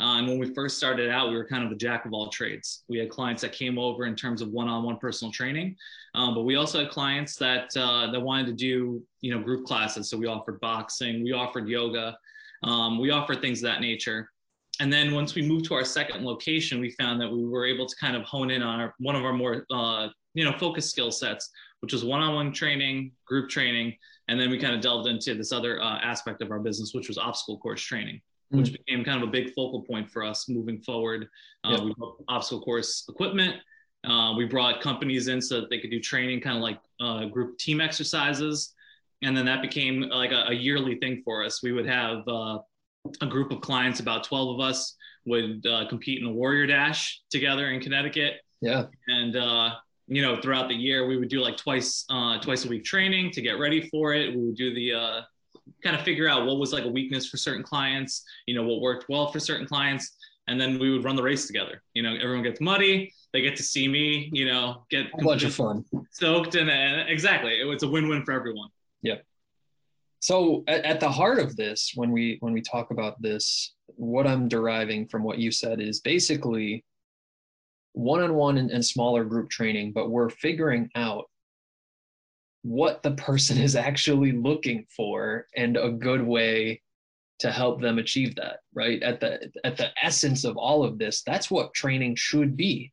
uh, and when we first started out, we were kind of a jack of all trades. We had clients that came over in terms of one-on-one personal training, um, but we also had clients that uh, that wanted to do you know group classes. So we offered boxing, we offered yoga, um, we offered things of that nature. and then once we moved to our second location, we found that we were able to kind of hone in on our, one of our more, uh, you know, focus skill sets, which was one-on-one training, group training, and then we kind of delved into this other uh, aspect of our business, which was obstacle course training, Mm. which became kind of a big focal point for us moving forward. Uh. We built obstacle course equipment. Uh, we brought companies in so that they could do training, kind of like uh, group team exercises, and then that became like a, a yearly thing for us. We would have uh, a group of clients, about 12 of us, would uh, compete in a warrior dash together in Connecticut. Yeah. And, uh, you know, throughout the year, we would do like twice, uh, twice a week training to get ready for it. We would do the uh, kind of figure out what was like a weakness for certain clients, you know, what worked well for certain clients. And then we would run the race together. You know, everyone gets muddy. They get to see me, you know, get A bunch of fun. stoked. And, and exactly, it was a win win for everyone. Yeah. So at, at the heart of this, when we when we talk about this, what I'm deriving from what you said is basically one-on-one and, and smaller group training, but we're figuring out what the person is actually looking for and a good way to help them achieve that right? At the at the essence of all of this that's what training should be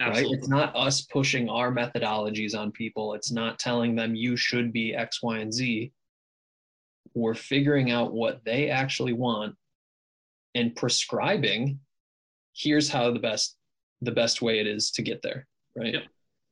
Absolutely. right it's not us pushing our methodologies on people. It's not telling them you should be x y and z. We're figuring out what they actually want and prescribing here's how the best the best way it is to get there right Yep.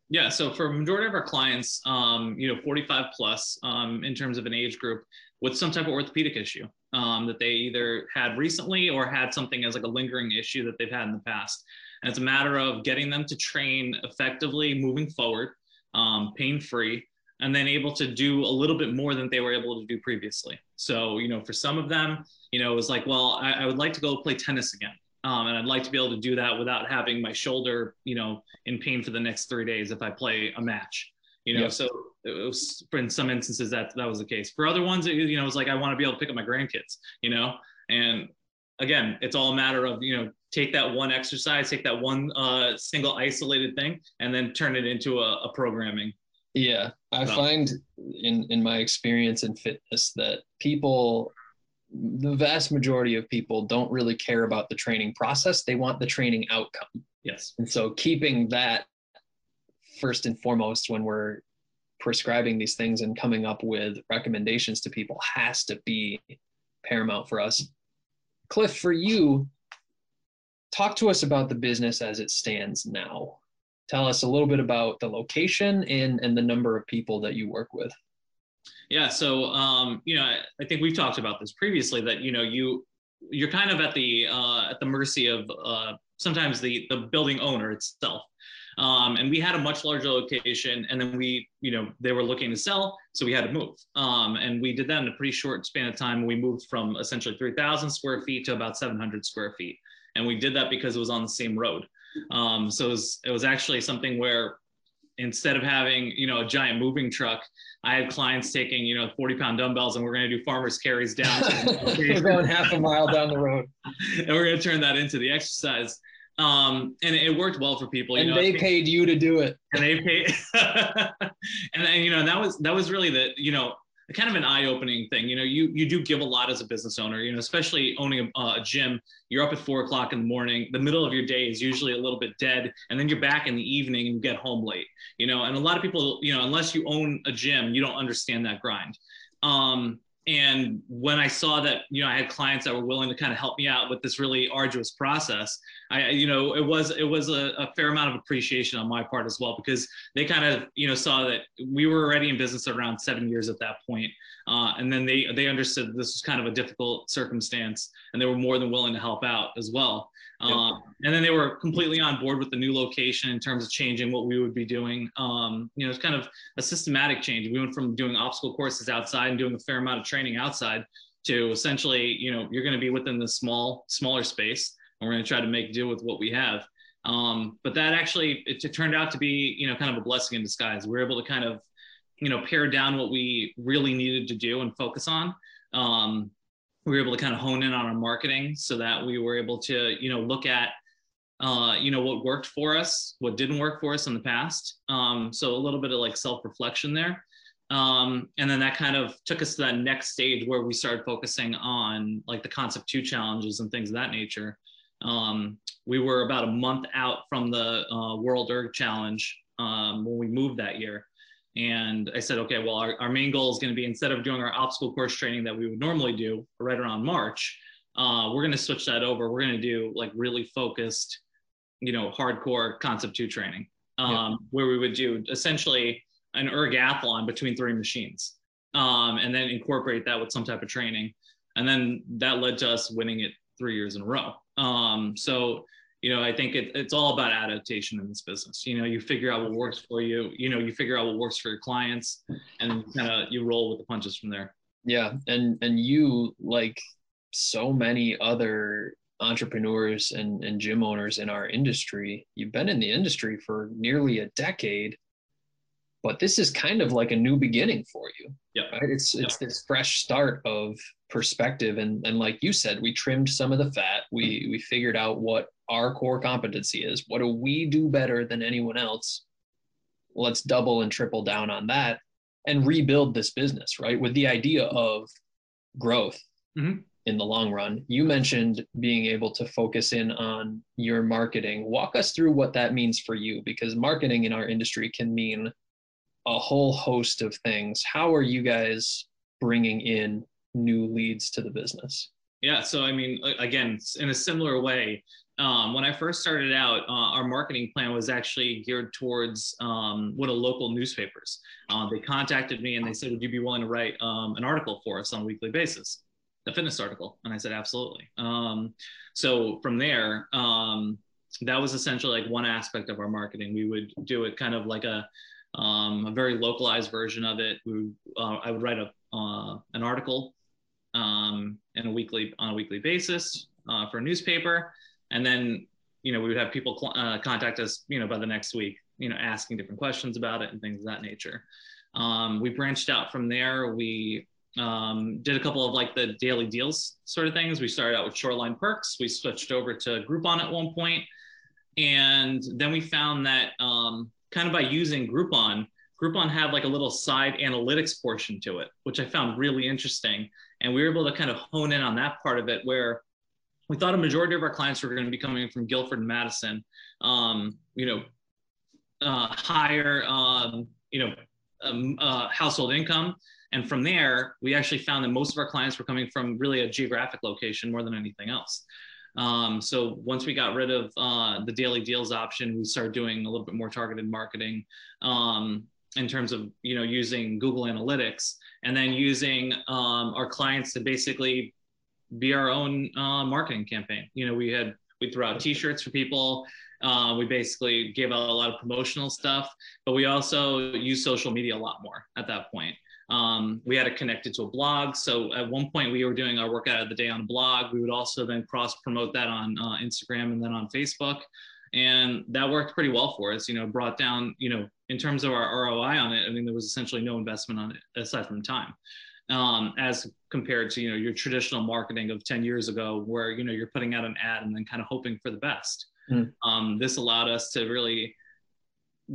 Yeah, so for majority of our clients, um, you know, 45 plus um, in terms of an age group with some type of orthopedic issue um, that they either had recently or had something as like a lingering issue that they've had in the past. And it's a matter of getting them to train effectively moving forward, um, pain free, and then able to do a little bit more than they were able to do previously. So, you know, for some of them, you know, it was like, well, I, I would like to go play tennis again. Um, and I'd like to be able to do that without having my shoulder, you know, in pain for the next three days if I play a match. You know, Yep. so it was in some instances that that was the case. For other ones, it, you know, it was like I want to be able to pick up my grandkids. You know, and again, it's all a matter of you know take that one exercise, take that one uh, single isolated thing, and then turn it into a, a programming. Yeah, I So- find in in my experience in fitness that people the vast majority of people don't really care about the training process. They want the training outcome. Yes. And so keeping that first and foremost when we're prescribing these things and coming up with recommendations to people has to be paramount for us. Cliff, for you, talk to us about the business as it stands now. Tell us a little bit about the location and, and the number of people that you work with. Yeah. So, um, you know, I, I think we've talked about this previously that, you know, you, you're kind of at the, uh, at the mercy of, uh, sometimes the, the building owner itself. Um, and we had a much larger location and then we, you know, they were looking to sell. So we had to move. Um, and we did that in a pretty short span of time. We moved from essentially 3000 square feet to about 700 square feet. And we did that because it was on the same road. Um, so it was, it was actually something where instead of having, you know, a giant moving truck, I had clients taking, you know, 40 pound dumbbells and we're going to do farmers carries down. (laughs) Half a mile down the road. and we're going to turn that into the exercise. Um, and it worked well for people, you And know, they paid you to do it. and they paid, (laughs) and, and, you know, that was, that was really the, you know, kind of an eye-opening thing. You know, you, you do give a lot as a business owner, you know, especially owning a, a gym, you're up at four o'clock in the morning, the middle of your day is usually a little bit dead. And then you're back in the evening and you get home late, you know, and a lot of people, you know, unless you own a gym, you don't understand that grind. Um, and when I saw that, you know, I had clients that were willing to kind of help me out with this really arduous process, I, you know, it was it was a, a fair amount of appreciation on my part as well because they kind of, you know, saw that we were already in business around seven years at that point, uh, and then they they understood this was kind of a difficult circumstance, and they were more than willing to help out as well. Uh, and then they were completely on board with the new location in terms of changing what we would be doing. Um, you know, it's kind of a systematic change. We went from doing obstacle courses outside and doing a fair amount of training outside to essentially, you know, you're going to be within the small, smaller space, and we're going to try to make do with what we have. Um, but that actually, it, it turned out to be, you know, kind of a blessing in disguise. We were able to kind of, you know, pare down what we really needed to do and focus on. Um, we were able to kind of hone in on our marketing so that we were able to, you know, look at uh, you know, what worked for us, what didn't work for us in the past. Um, so a little bit of like self-reflection there. Um, and then that kind of took us to that next stage where we started focusing on like the Concept2 challenges and things of that nature. Um, we were about a month out from the uh, World Erg Challenge um, when we moved that year. And I said, okay, well, our, our main goal is going to be instead of doing our obstacle course training that we would normally do right around March, uh, we're going to switch that over. We're going to do like really focused, you know, hardcore Concept2 training, um, yeah. where we would do essentially an ergathlon between three machines, um, and then incorporate that with some type of training. And then that led to us winning it three years in a row. Um, so, you know, I think it, it's all about adaptation in this business. You know, you figure out what works for you. You know, you figure out what works for your clients, and kind of you roll with the punches from there. Yeah, and and you like so many other entrepreneurs and, and gym owners in our industry. You've been in the industry for nearly a decade, but this is kind of like a new beginning for you. Yeah. Right? It's it's this fresh start of perspective. And and like you said, we trimmed some of the fat. We we figured out what our core competency is. What do we do better than anyone else? Let's double and triple down on that and rebuild this business, right? With the idea of growth. Mm-hmm in the long run. You mentioned being able to focus in on your marketing. Walk us through what that means for you because marketing in our industry can mean a whole host of things. How are you guys bringing in new leads to the business? Yeah, so I mean, again, in a similar way, um, when I first started out, uh, our marketing plan was actually geared towards um, one of local newspapers. Uh, they contacted me and they said, "Would you be willing to write um, an article for us on a weekly basis?" the fitness article and i said absolutely um, so from there um, that was essentially like one aspect of our marketing we would do it kind of like a, um, a very localized version of it. We, uh, i would write a, uh, an article um, in a weekly on a weekly basis uh, for a newspaper. And then you know we would have people cl- uh, contact us you know by the next week you know asking different questions about it and things of that nature. Um, we branched out from there. We um, did a couple of like the daily deals sort of things. We started out with Shoreline Perks. We switched over to Groupon at one point, and then we found that um, kind of by using Groupon, Groupon had like a little side analytics portion to it, which I found really interesting. And we were able to kind of hone in on that part of it where we thought a majority of our clients were going to be coming from Guilford and Madison, um, you know, uh, higher, um, you know, um, uh, household income and from there, we actually found that most of our clients were coming from really a geographic location more than anything else. Um, so once we got rid of uh, the daily deals option, we started doing a little bit more targeted marketing um, in terms of you know using Google Analytics and then using um, our clients to basically be our own uh, marketing campaign. You know, we had we threw out T-shirts for people. Uh, we basically gave out a lot of promotional stuff, but we also use social media a lot more at that point. Um, we had it connected to a blog. So at one point we were doing our workout of the day on a blog. We would also then cross promote that on uh, Instagram and then on Facebook. And that worked pretty well for us, you know, brought down, you know, in terms of our ROI on it, I mean, there was essentially no investment on it aside from time. Um, as compared to, you know, your traditional marketing of 10 years ago, where, you know, you're putting out an ad and then kind of hoping for the best. Mm. Um, this allowed us to really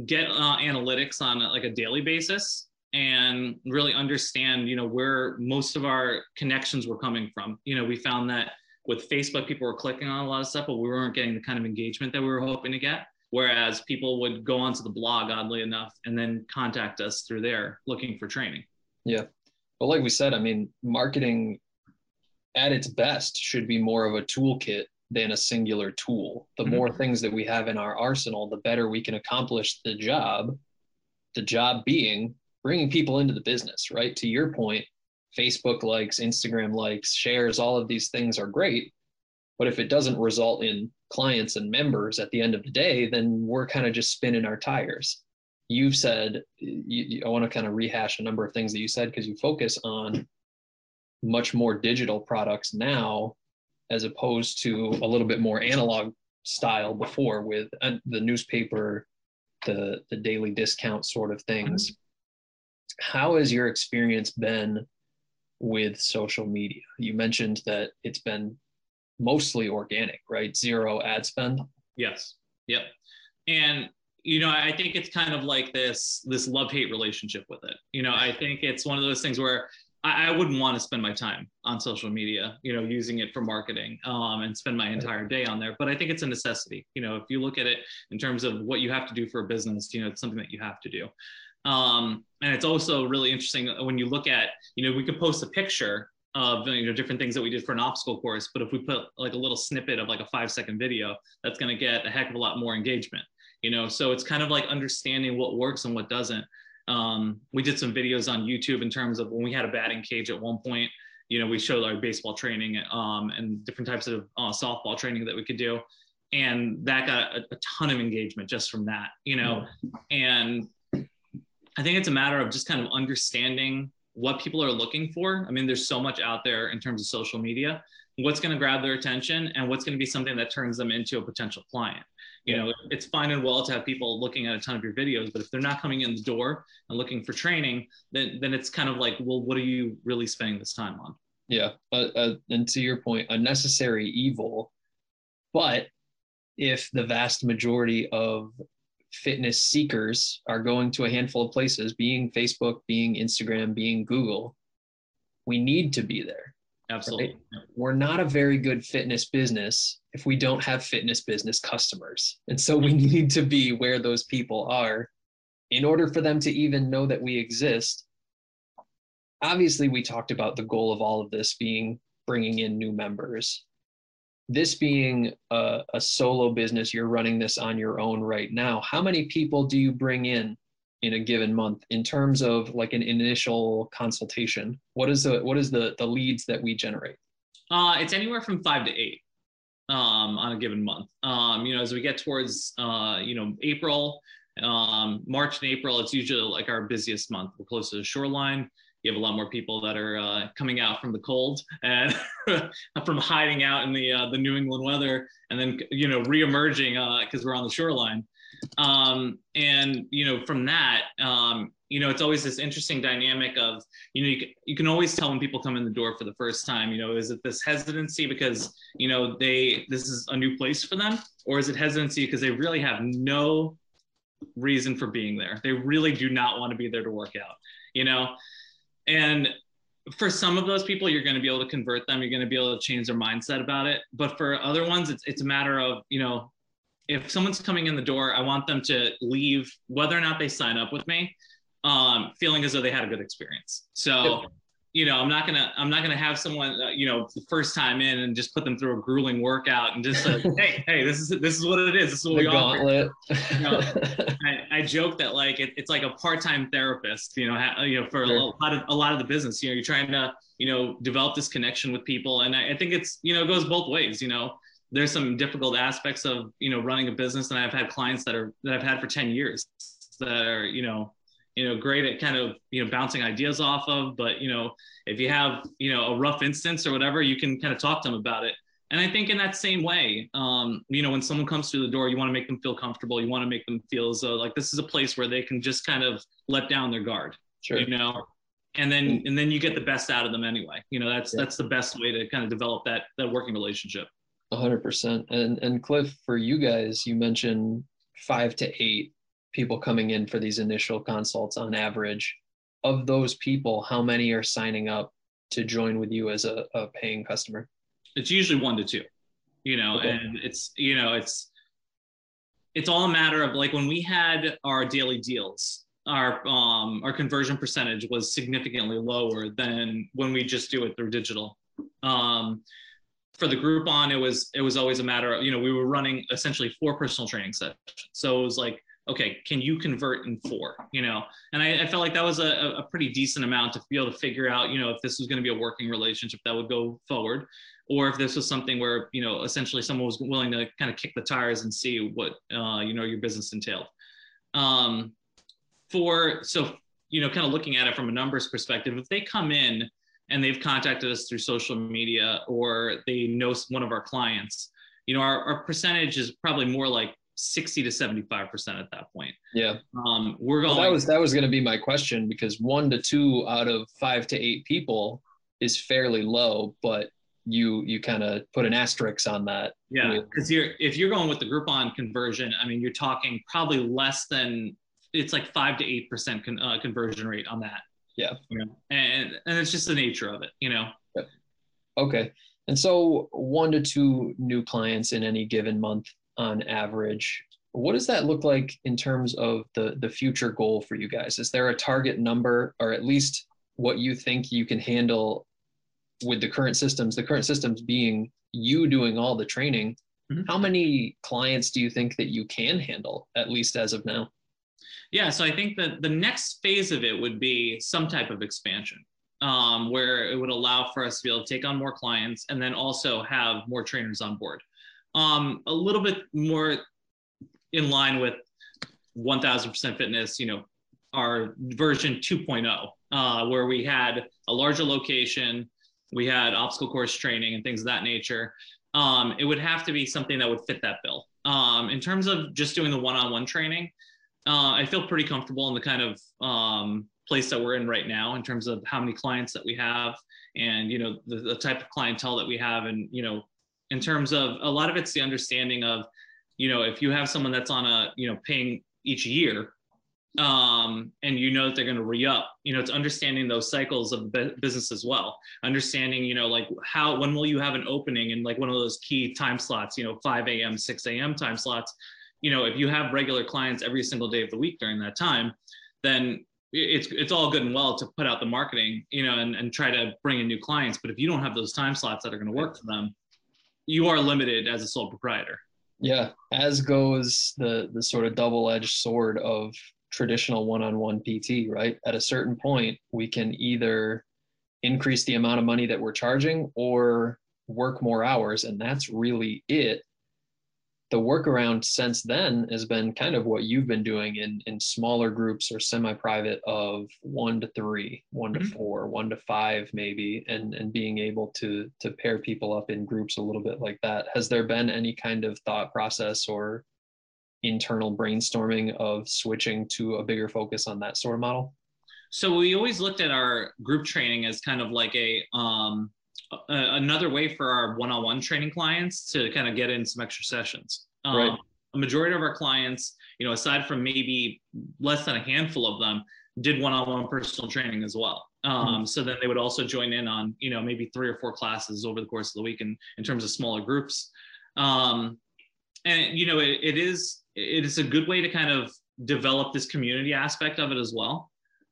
get uh, analytics on like a daily basis and really understand you know where most of our connections were coming from. You know we found that with facebook people were clicking on a lot of stuff but we weren't getting the kind of engagement that we were hoping to get. Whereas people would go onto the blog oddly enough and then contact us through there looking for training. Yeah. Well like we said i mean marketing at its best should be more of a toolkit than a singular tool. The mm-hmm. more things that we have in our arsenal the better we can accomplish the job the job being bringing people into the business, right? To your point, Facebook likes, Instagram likes, shares, all of these things are great. But if it doesn't result in clients and members at the end of the day, then we're kind of just spinning our tires. You've said, you, you, I want to kind of rehash a number of things that you said because you focus on much more digital products now as opposed to a little bit more analog style before with uh, the newspaper, the, the daily discount sort of things. How has your experience been with social media? You mentioned that it's been mostly organic, right? Zero ad spend. Yes. Yep. And you know, I think it's kind of like this this love hate relationship with it. You know, I think it's one of those things where I, I wouldn't want to spend my time on social media, you know, using it for marketing um, and spend my entire day on there. But I think it's a necessity. You know, if you look at it in terms of what you have to do for a business, you know, it's something that you have to do. Um, and it's also really interesting when you look at, you know, we could post a picture of you know different things that we did for an obstacle course but if we put like a little snippet of like a five second video that's going to get a heck of a lot more engagement you know? So it's kind of like understanding what works and what doesn't. Um, we did some videos on youtube in terms of when we had a batting cage at one point you know we showed our baseball training um, and different types of uh, softball training that we could do. And that got a, a ton of engagement just from that you know? And i think it's a matter of just kind of understanding what people are looking for. I mean, there's so much out there in terms of social media. What's going to grab their attention and what's going to be something that turns them into a potential client. You know, it's fine and well to have people looking at a ton of your videos, but if they're not coming in the door and looking for training, then then it's kind of like, well, what are you really spending this time on? Yeah, uh, uh, and to your point, a necessary evil. But if the vast majority of fitness seekers are going to a handful of places, being Facebook, being Instagram, being Google, we need to be there. Absolutely. Right? We're not a very good fitness business if we don't have fitness business customers. And so we (laughs) need to be where those people are in order for them to even know that we exist. Obviously, we talked about the goal of all of this being bringing in new members this being a, a, solo business, you're running this on your own right now. How many people do you bring in in a given month in terms of like an initial consultation? What is the what is the the leads that we generate? Uh, it's anywhere from five to eight um, on a given month. Um, you know, as we get towards uh, you know April, um, March and April, it's usually like our busiest month. We're close to the shoreline you have a lot more people that are uh, coming out from the cold and (laughs) from hiding out in the uh, the New England weather, and then you know reemerging because uh, we're on the shoreline. Um, and you know from that, um, you know it's always this interesting dynamic of you know you you can always tell when people come in the door for the first time. You know, is it this hesitancy because you know they this is a new place for them, or is it hesitancy because they really have no reason for being there? They really do not want to be there to work out. You know, and for some of those people, you're going to be able to convert them. You're going to be able to change their mindset about it. But for other ones, it's, it's a matter of, you know, if someone's coming in the door, I want them to leave, whether or not they sign up with me, um, feeling as though they had a good experience. So you know, I'm not gonna I'm not gonna have someone uh, you know the first time in and just put them through a grueling workout and just like, (laughs) hey, hey, this is this is what it is. This is what the we gauntlet. offer. You know, (laughs) I, I, joke that like it, it's like a part-time therapist. You know, ha, you know, for sure. a lot of a lot of the business. You know, you're trying to you know develop this connection with people, and I, I think it's you know it goes both ways. You know, there's some difficult aspects of you know running a business, and I've had clients that are that I've had for ten years that are you know you know, great at kind of, you know, bouncing ideas off of. But, you know, if you have, you know, a rough instance or whatever, you can kind of talk to them about it. And I think in that same way, um, you know, when someone comes through the door, you want to make them feel comfortable. You want to make them feel as though like this is a place where they can just kind of let down their guard, sure. you know, and then, mm. and then you get the best out of them anyway. You know, that's, yeah. that's the best way to kind of develop that, that working relationship. Hundred percent. And, and Cliff, for you guys, you mentioned five to eight people coming in for these initial consults on average. Of those people how many are signing up to join with you as a, a paying customer? It's usually one to two you know okay. and it's you know it's it's all a matter of like when we had our daily deals our um our conversion percentage was significantly lower than when we just do it through digital. Um for the Groupon it was it was always a matter of you know we were running essentially four personal training sessions. So it was like okay, can you convert in four? You know, and I, I felt like that was a, a, pretty decent amount to be able to figure out, you know, if this was going to be a working relationship that would go forward, or if this was something where, you know, essentially someone was willing to kind of kick the tires and see what, uh, you know, your business entailed. Um, for so, you know, kind of looking at it from a numbers perspective, if they come in and they've contacted us through social media or they know one of our clients, you know, our, our percentage is probably more like 60 to 75 percent at that point. Yeah. Um, we're going. Well, that was that was going to be my question because one to two out of five to eight people is fairly low, but you you kind of put an asterisk on that. Yeah, because you're if you're going with the Groupon conversion, I mean, you're talking probably less than it's like five to eight percent con, uh, conversion rate on that. Yeah. You know, and and it's just the nature of it. You know. Okay. And so one to two new clients in any given month on average. What does that look like in terms of the the future goal for you guys? Is there a target number or at least what you think you can handle with the current systems, the current systems being you doing all the training? Mhm. How many clients do you think that you can handle at least as of now? Yeah, so I think that the next phase of it would be some type of expansion, um, where it would allow for us to be able to take on more clients and then also have more trainers on board. Um, a little bit more in line with 1000% fitness, you know, our version 2.0, uh, where we had a larger location, we had obstacle course training and things of that nature. Um, it would have to be something that would fit that bill. Um, in terms of just doing the one-on-one training, uh, I feel pretty comfortable in the kind of um, place that we're in right now in terms of how many clients that we have and you know the, the type of clientele that we have and you know in terms of a lot of it's the understanding of you know if you have someone that's on a you know paying each year um, and you know that they're going to re-up you know it's understanding those cycles of the business as well. Understanding you know like how when will you have an opening and like one of those key time slots you know 5 a.m 6 a.m time slots? You know if you have regular clients every single day of the week during that time then it's it's all good and well to put out the marketing you know and, and try to bring in new clients but if you don't have those time slots that are going to work for them you are limited as a sole proprietor Yeah, as goes the the sort of double-edged sword of traditional one-on-one PT, right? At a certain point, we can either increase the amount of money that we're charging or work more hours, and that's really it. The workaround since then has been kind of what you've been doing in in smaller groups or semi-private of one to three, one to Mhm. four, one to five, maybe, and and being able to to pair people up in groups a little bit like that. Has there been any kind of thought process or internal brainstorming of switching to a bigger focus on that sort of model? So we always looked at our group training as kind of like a um, a- another way for our one-on-one training clients to kind of get in some extra sessions. Um, Right. A majority of our clients, you know, aside from maybe less than a handful of them, did one-on-one personal training as well. Um, So then they would also join in on, you know, maybe three or four classes over the course of the week in, in terms of smaller groups. Um, and you know, it, it is it is a good way to kind of develop this community aspect of it as well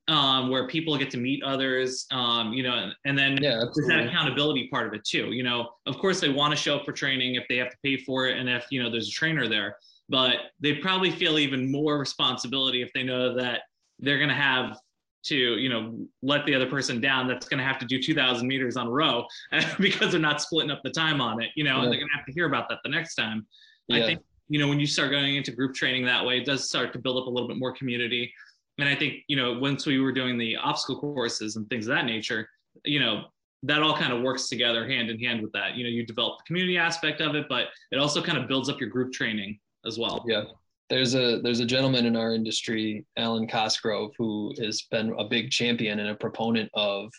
um, where people get to meet others, um, you know, and then Yeah, there's that accountability part of it too. You know, of course they want to show up for training if they have to pay for it and if you know there's a trainer there, but they probably feel even more responsibility if they know that they're going to have to you know let the other person down that's going to have to do 2000 meters on a row (laughs) because they're not splitting up the time on it you know and they're going to have to hear about that the next time i Yeah. think you know when you start going into group training that way it does start to build up a little bit more community and i think you know once we were doing the obstacle courses and things of that nature you know that all kind of works together hand in hand with that you know you develop the community aspect of it but it also kind of builds up your group training as well Yeah. There's a there's a gentleman in our industry, Alwyn Cosgrove, who has been a big champion and a proponent of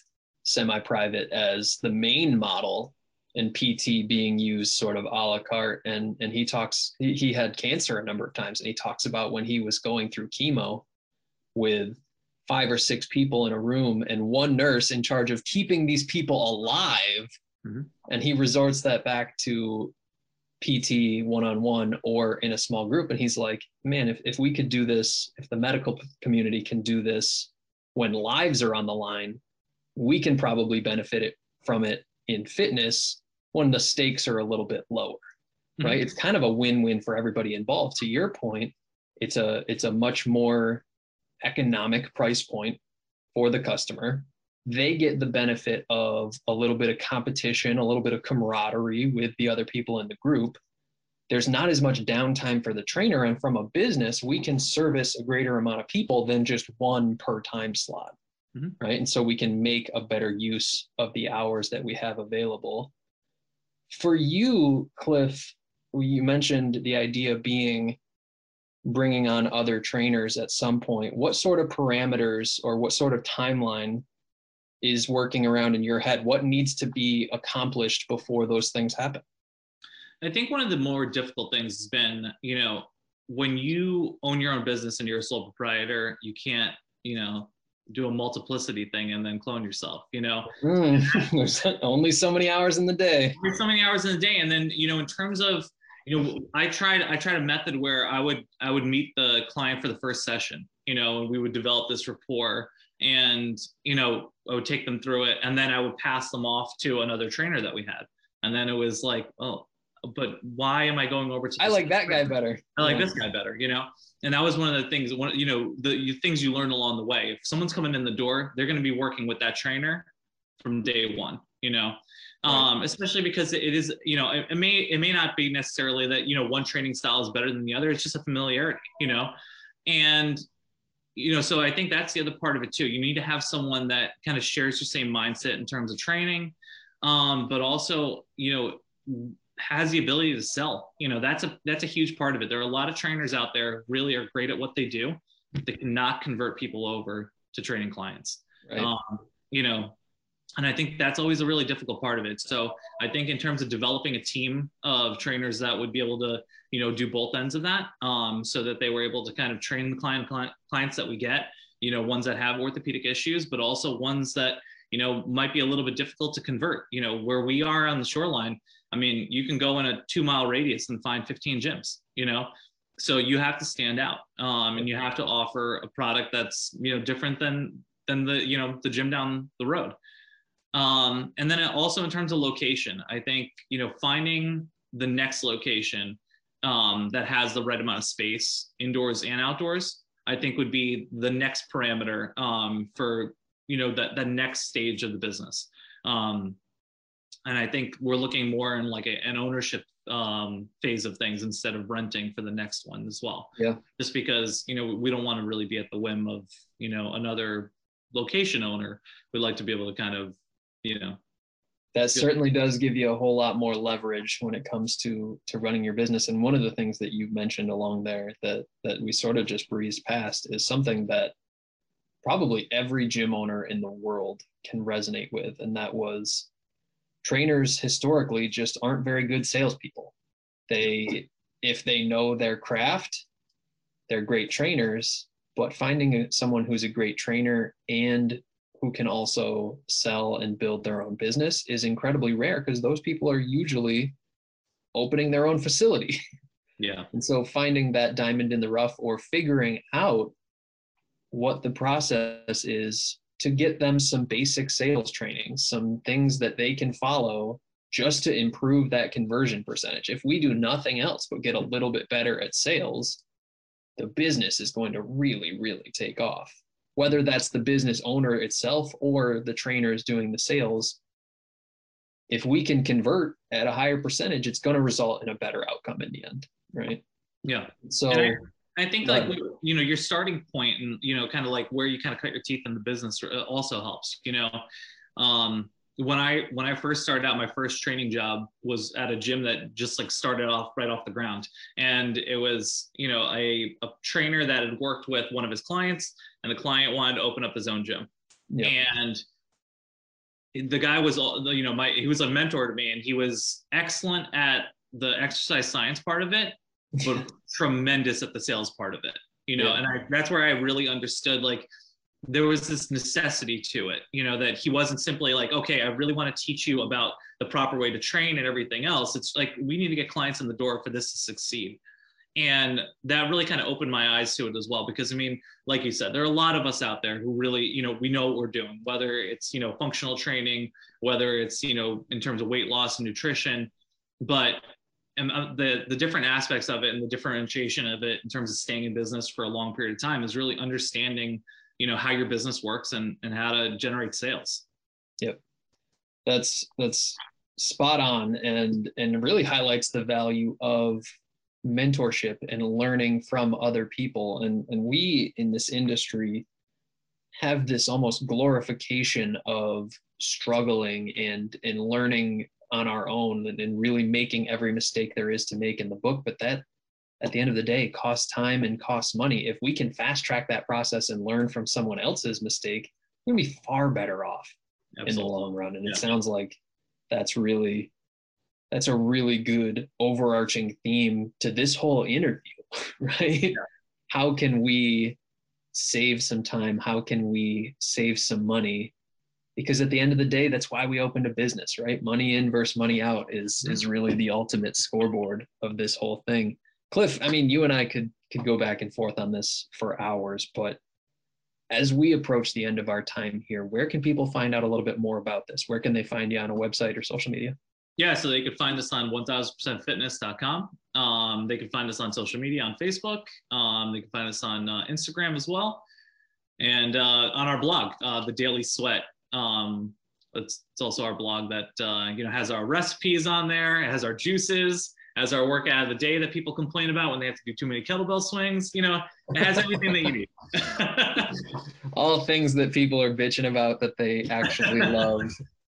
semi-private as the main model and PT being used sort of a la carte. And and he talks he, he had cancer a number of times and he talks about when he was going through chemo with five or six people in a room and one nurse in charge of keeping these people alive. Mhm. And he resorts that back to PT one on one or in a small group. And he's like, man, if, if we could do this, if the medical community can do this when lives are on the line, we can probably benefit it from it in fitness when the stakes are a little bit lower. Right. It's kind of a win-win for everybody involved. To your point, it's a it's a much more economic price point for the customer they get the benefit of a little bit of competition, a little bit of camaraderie with the other people in the group. There's not as much downtime for the trainer. And from a business, we can service a greater amount of people than just one per time slot. Mhm. Right. And so we can make a better use of the hours that we have available. For you, Cliff, you mentioned the idea being bringing on other trainers at some point. What sort of parameters or what sort of timeline is working around in your head? What needs to be accomplished before those things happen? I think one of the more difficult things has been, you know, when you own your own business and you're a sole proprietor, you can't, you know, do a multiplicity thing and then clone yourself, you know. Mm, (laughs) there's only so many hours in the day. There's so many hours in the day. And then, you know, in terms of, you know, I tried I tried a method where I would I would meet the client for the first session, you know, and we would develop this rapport and you know i would take them through it. And then i would pass them off to another trainer that we had. And then it was like oh but why am i going over to i like that guy better. I like yeah. this guy better you know? And that was one of the things one you know the you, things you learn along the way. If someone's coming in the door they're going to be working with that trainer from day one you know um, especially because it is you know it, it may it may not be necessarily that you know one training style is better than the other it's just a familiarity you know and you know, so I think that's the other part of it too. You need to have someone that kind of shares your same mindset in terms of training, um, but also, you know, has the ability to sell. You know, that's a that's a huge part of it. There are a lot of trainers out there really are great at what they do. They cannot convert people over to training clients. Right. Um, you know, and I think that's always a really difficult part of it. So I think in terms of developing a team of trainers that would be able to, you know, do both ends of that, um, so that they were able to kind of train the client, client clients that we get, you know, ones that have orthopedic issues, but also ones that you know might be a little bit difficult to convert. You know, where we are on the shoreline, I mean, you can go in a two mile radius and find 15 gyms. You know, so you have to stand out, um, and you have to offer a product that's you know different than than the you know the gym down the road. Um, and then also in terms of location, I think you know finding the next location um, that has the right amount of space, indoors and outdoors, I think would be the next parameter um, for you know that the next stage of the business. Um, and I think we're looking more in like a, an ownership um, phase of things instead of renting for the next one as well. Yeah. Just because you know we don't want to really be at the whim of you know another location owner. We'd like to be able to kind of you know that certainly does give you a whole lot more leverage when it comes to to running your business. And one of the things that you mentioned along there that that we sort of just breezed past is something that probably every gym owner in the world can resonate with and that was trainers historically just aren't very good salespeople. They if they know their craft they're great trainers but finding someone who's a great trainer and who can also sell and build their own business is incredibly rare because those people are usually opening their own facility. (laughs) Yeah. And so finding that diamond in the rough or figuring out what the process is to get them some basic sales training, some things that they can follow just to improve that conversion percentage. If we do nothing else but get a little bit better at sales, the business is going to really, really take off whether that's the business owner itself or the trainers doing the sales if we can convert at a higher percentage it's going to result in a better outcome in the end right? Yeah. So I, I, think like you know your starting point and you know kind of like where you kind of cut your teeth in the business uh, also helps you know? Um when I when I first started out, my first training job was at a gym that just like started off right off the ground, and it was you know a a trainer that had worked with one of his clients, and the client wanted to open up his own gym, and the guy was you know my he was a mentor to me, and he was excellent at the exercise science part of it, but (laughs) tremendous at the sales part of it, you know, yeah. and I that's where I really understood like there was this necessity to it, you know, that he wasn't simply like, okay, I really want to teach you about the proper way to train and everything else. It's like we need to get clients in the door for this to succeed. And that really kind of opened my eyes to it as well. Because I mean, like you said, there are a lot of us out there who really, you know, we know what we're doing, whether it's, you know, functional training, whether it's, you know, in terms of weight loss and nutrition, but and uh, the the different aspects of it and the differentiation of it in terms of staying in business for a long period of time is really understanding you know how your business works and and how to generate sales. Yep. That's that's spot on and and really highlights the value of mentorship and learning from other people. And and we in this industry have this almost glorification of struggling and and learning on our own and, and really making every mistake there is to make in the book but that at the end of the day costs time and costs money. If we can fast track that process and learn from someone else's mistake, we're gonna be far better off. in the long run. And yeah. it sounds like that's really that's a really good overarching theme to this whole interview, (laughs) right? Yeah. How can we save some time? How can we save some money? Because at the end of the day, that's why we opened a business, right? Money in versus money out is is really the ultimate scoreboard of this whole thing. Cliff, I mean, you and I could could go back and forth on this for hours, but as we approach the end of our time here, where can people find out a little bit more about this? Where can they find you on a website or social media? Yeah, so they could find us on 1000percentfitness.com. Um, they can find us on social media on Facebook. Um, they can find us on uh, Instagram as well. And uh, on our blog, uh, The Daily Sweat. Um, it's, it's, also our blog that uh, you know has our recipes on there. It has our juices as our workout of the day that people complain about when they have to do too many kettlebell swings. You know, it has everything that you need. (laughs) (laughs) All things that people are bitching about that they actually (laughs) love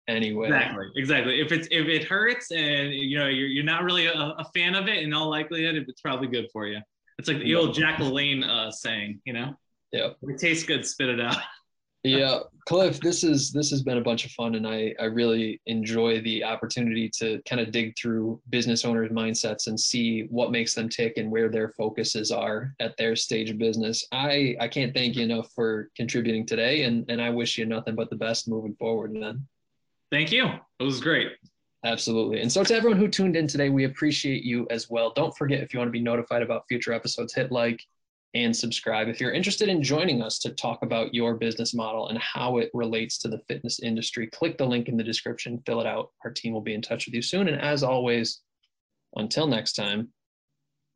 anyway. Exactly. Exactly. If it's if it hurts and you know you're you're not really a, a fan of it, in all likelihood, it's probably good for you. It's like the old Jack LaLanne uh, saying, you know. Yeah. If it tastes good, spit it out. Yeah cliff this is this has been a bunch of fun and i i really enjoy the opportunity to kind of dig through business owners mindsets and see what makes them tick and where their focuses are at their stage of business i i can't thank you enough for contributing today and and i wish you nothing but the best moving forward man thank you it was great Absolutely. And so, to everyone who tuned in today, we appreciate you as well. Don't forget if you want to be notified about future episodes, hit like, and subscribe. If you're interested in joining us to talk about your business model and how it relates to the fitness industry, click the link in the description, fill it out. Our team will be in touch with you soon. And as always, until next time,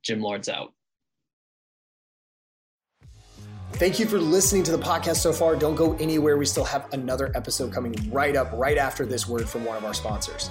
Gym Lords out. Thank you for listening to the podcast so far. Don't go anywhere. We still have another episode coming right up, right after this word from one of our sponsors.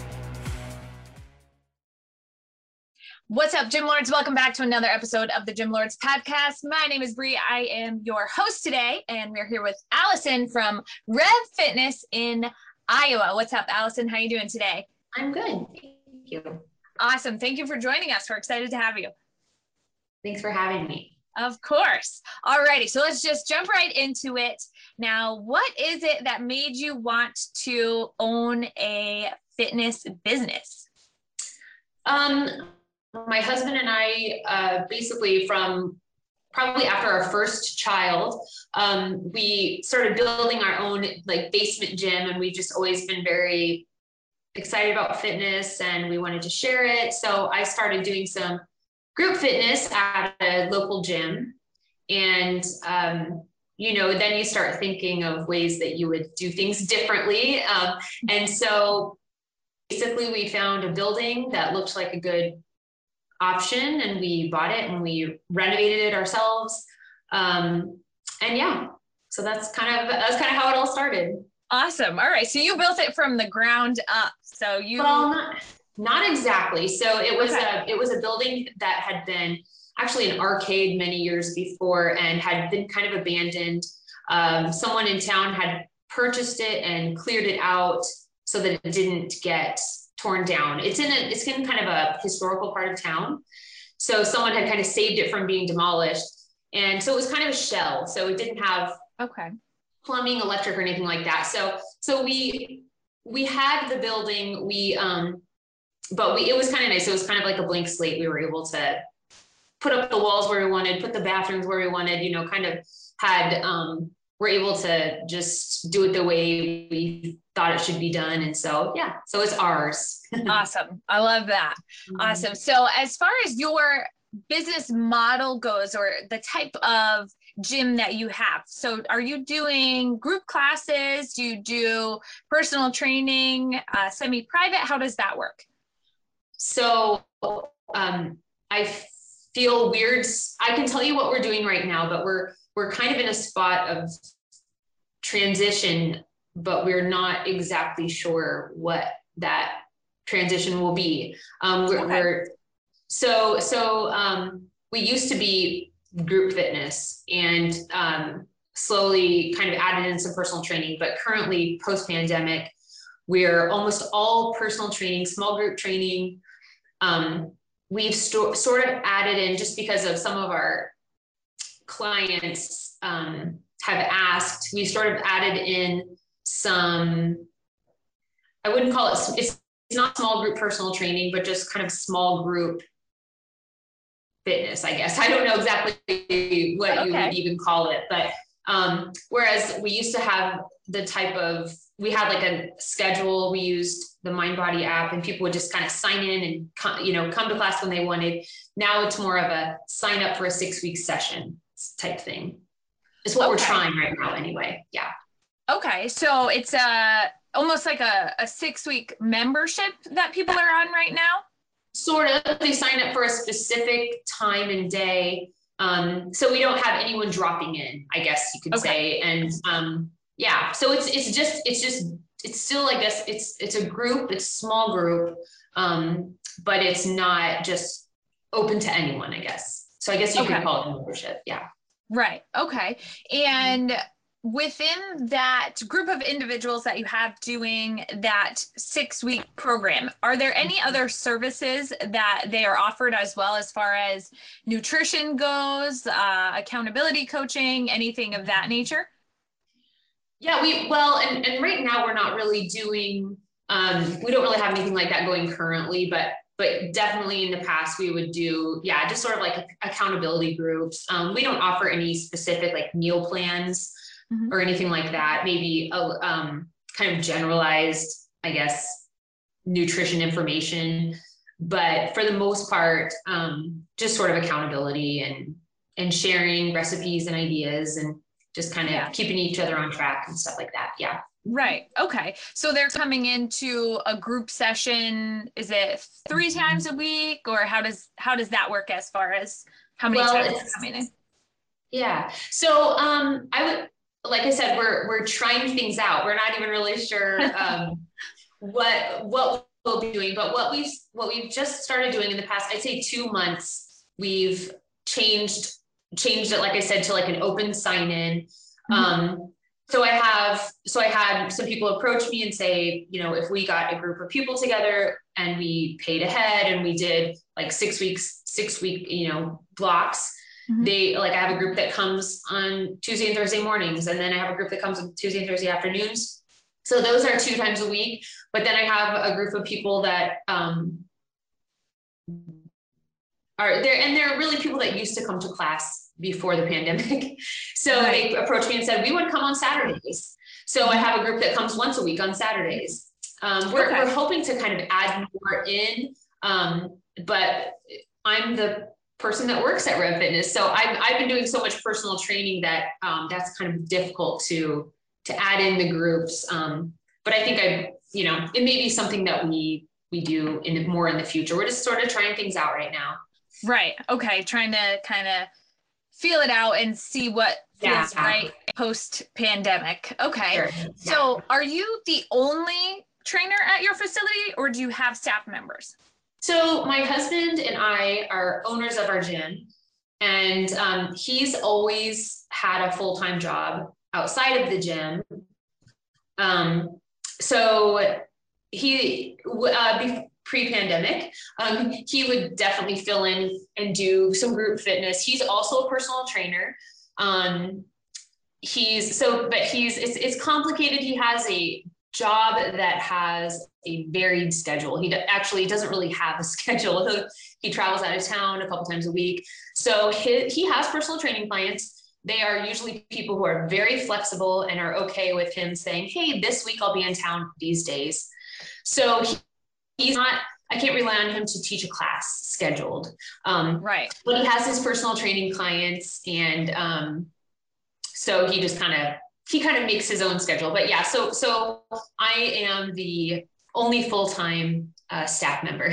What's up, Gym Lords? Welcome back to another episode of the Gym Lords podcast. My name is Bree. I am your host today, and we're here with Allison from Rev Fitness in Iowa. What's up, Allison? How are you doing today? I'm good. Thank you. Awesome. Thank you for joining us. We're excited to have you. Thanks for having me. Of course. All righty. So let's just jump right into it. Now, what is it that made you want to own a fitness business? Um, my husband and I, uh, basically from probably after our first child, um, we started building our own like basement gym, and we've just always been very excited about fitness, and we wanted to share it. So I started doing some group fitness at a local gym, and um, you know, then you start thinking of ways that you would do things differently. Um, and so basically, we found a building that looked like a good option and we bought it and we renovated it ourselves. Um, and yeah, so that's kind of that's kind of how it all started. Awesome. All right. So you built it from the ground up. So you well, not, not exactly. So it was okay. a it was a building that had been actually an arcade many years before and had been kind of abandoned. Um, someone in town had purchased it and cleared it out so that it didn't get torn down. It's in a it's in kind of a historical part of town. So someone had kind of saved it from being demolished. And so it was kind of a shell. So it didn't have okay plumbing, electric, or anything like that. So so we we had the building, we um, but we it was kind of nice. It was kind of like a blank slate. We were able to put up the walls where we wanted, put the bathrooms where we wanted, you know, kind of had um we're able to just do it the way we thought it should be done. And so, yeah, so it's ours. (laughs) awesome. I love that. Mm-hmm. Awesome. So, as far as your business model goes, or the type of gym that you have, so are you doing group classes? Do you do personal training, uh, semi private? How does that work? So, um, I feel weird. I can tell you what we're doing right now, but we're we're kind of in a spot of transition, but we're not exactly sure what that transition will be. Um, we're, Okay. we're so so um, we used to be group fitness and um, slowly kind of added in some personal training, but currently post pandemic, we're almost all personal training, small group training. Um, we've sto- sort of added in just because of some of our clients um, have asked, we sort of added in some, I wouldn't call it, it's, it's not small group personal training, but just kind of small group fitness, I guess. I don't know exactly what you would even call it, but um, whereas we used to have the type of, we had like a schedule, we used the Mindbody app and people would just kind of sign in and, co- you know, come to class when they wanted. Now it's more of a sign up for a six week session type thing. It's what we're trying right now anyway. Yeah. Okay, so it's a almost like a, a six week membership that people are on right now. Sort of, they sign up for a specific time and day. Um, so we don't have anyone dropping in, I guess you could Okay. say. And um, yeah, so it's it's just it's just it's still I guess it's it's a group, it's a small group, um, but it's not just open to anyone, I guess. So I guess you Okay. could call it membership. Yeah. Right. Okay. And within that group of individuals that you have doing that six week program, are there any other services that they are offered as well as far as nutrition goes, uh, accountability coaching, anything of that nature? Yeah, we well, and and right now we're not really doing. Um, we don't really have anything like that going currently, but but definitely in the past we would do yeah, just sort of like accountability groups. Um, we don't offer any specific like meal plans Mhm. or anything like that. Maybe a um, kind of generalized, I guess, nutrition information, but for the most part, um, just sort of accountability and and sharing recipes and ideas and just kind of Yeah. keeping each other on track and stuff like that. Yeah. Right. Okay. So they're coming into a group session. Is it three times a week, or how does how does that work as far as how many Well, times they're coming in? Yeah. So um I would like I said, we're we're trying things out. We're not even really sure (laughs) um what what we'll be doing, but what we've what we've just started doing in the past, I'd say two months, we've changed changed it, like I said, to like an open sign-in. Mhm. Um so I have so I had some people approach me and say, you know, if we got a group of people together and we paid ahead and we did like six weeks, six week, you know, blocks, Mhm. they like I have a group that comes on Tuesday and Thursday mornings, and then I have a group that comes on Tuesday and Thursday afternoons. So those are two times a week. But then I have a group of people that um, are there, and they're really people that used to come to class before the pandemic. (laughs) So they approached me and said, "We would come on Saturdays." So I have a group that comes once a week on Saturdays. Um, we're, Okay. we're hoping to kind of add more in, um, but I'm the person that works at Rev Fitness. So I've, I've been doing so much personal training that um, that's kind of difficult to to add in the groups. Um, but I think I, you know, it may be something that we we do in the, more in the future. We're just sort of trying things out right now. Right. Okay. Trying to kind of feel it out and see what feels Yeah. right post pandemic. Okay. Sure. So, are you the only trainer at your facility or do you have staff members? So my husband and I are owners of our gym, and um, he's always had a full time job outside of the gym. Um, so he uh, pre-pandemic, um, he would definitely fill in and do some group fitness. He's also a personal trainer. Um, he's so, but he's it's it's complicated. He has a job that has a varied schedule. He actually doesn't really have a (laughs) schedule. He, he travels out of town a couple times a week. So he, he has personal training clients. they are usually people who are very flexible and are okay with him saying, Hey, this week I'll be in town these days. So he's not, I can't rely on him to teach a class scheduled. Um, Right. but he has his personal training clients and um, so he just kind of he kind of makes his own schedule but yeah so so i am the only full-time uh, staff member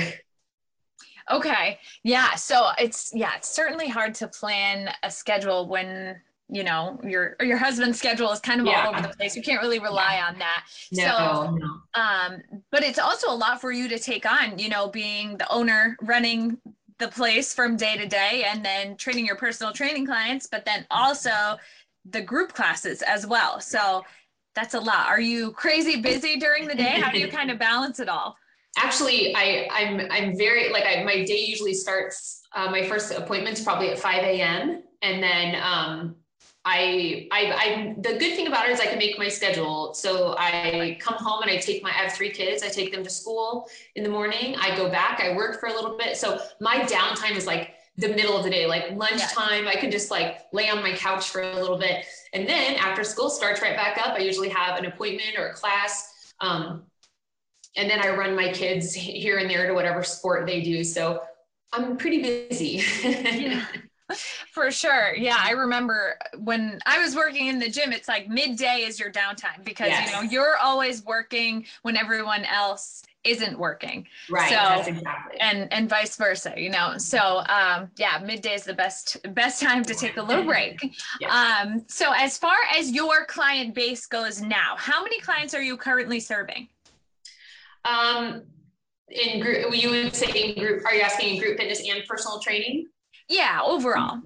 Okay. Yeah. So it's yeah, it's certainly hard to plan a schedule when you know your your husband's schedule is kind of Yeah. all over the place. You can't really rely on that. no, So no. um, but it's also a lot for you to take on, you know, being the owner, running the place from day to day, and then training your personal training clients, but then also the group classes as well. So that's a lot. Are you crazy busy during the day? How do you (laughs) kind of balance it all? actually i i'm i'm very like I, my day usually starts uh, my first appointment's probably at 5 a.m and then um I, I, I, the good thing about it is I can make my schedule. So I come home and I take my, I have three kids. I take them to school in the morning. I go back, I work for a little bit. So my downtime is like the middle of the day, like lunchtime. I can just like lay on my couch for a little bit. And then after school starts right back up, I usually have an appointment or a class. Um, and then I run my kids (laughs) here and there to whatever sport they do. So I'm pretty busy. (laughs) Yeah. (laughs) For sure. Yeah. I remember when I was working in the gym, it's like midday is your downtime because, Yes. you know, you're always working when everyone else isn't working right. So- that's exactly. and and vice versa you know so um yeah midday is the best best time to take a little break Yeah. um so as far as your client base goes now how many clients are you currently serving Um, in group, you would say in group, are you asking in group fitness and personal training? Yeah overall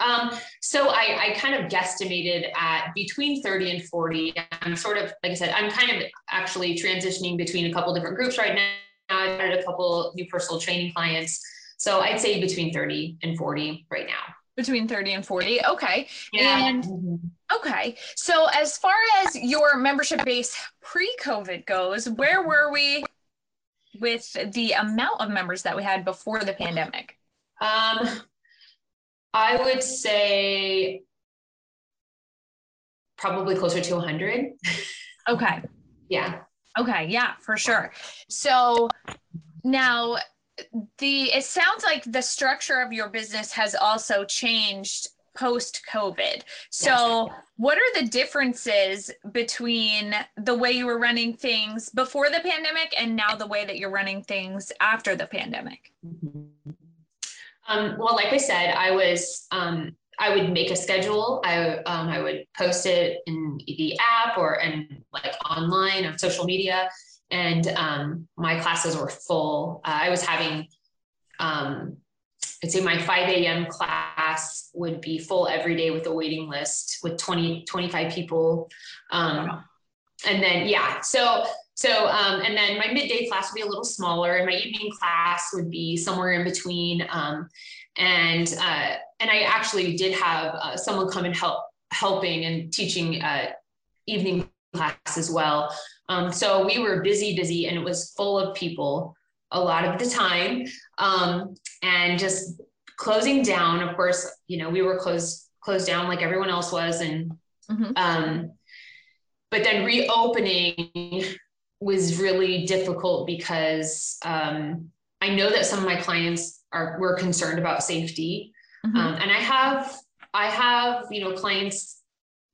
Um, so I, I kind of guesstimated at between 30 and 40. I'm sort of, like I said, I'm kind of actually transitioning between a couple different groups right now. I've added a couple new personal training clients. So I'd say between 30 and 40 right now. between 30 and 40 okay Yeah. And- Mhm. okay so as far as your membership base pre-covid goes where were we with the amount of members that we had before the pandemic Um, I would say probably closer to 100. okay Yeah. Okay, yeah, for sure. So now the it sounds like the structure of your business has also changed post COVID. So what are the differences between the way you were running things before the pandemic and now the way that you're running things after the pandemic? Um, well, like I said, I was um, I would make a schedule. I um, I would post it in the app or and like online on social media, and um, my classes were full. Uh, I was having, um, I'd say my 5 a.m. class would be full every day with a waiting list with 20 25 people. Um, and then yeah, so so um, and then my midday class would be a little smaller, and my evening class would be somewhere in between. Um, and uh, and I actually did have uh, someone come and help helping and teaching uh, evening class as well. Um, so we were busy, busy, and it was full of people a lot of the time, um, and just closing down. Of course, you know we were closed closed down like everyone else was, and Mhm. um, but then reopening was really difficult because um, I know that some of my clients are were concerned about safety, Mhm. um, and I have I have you know clients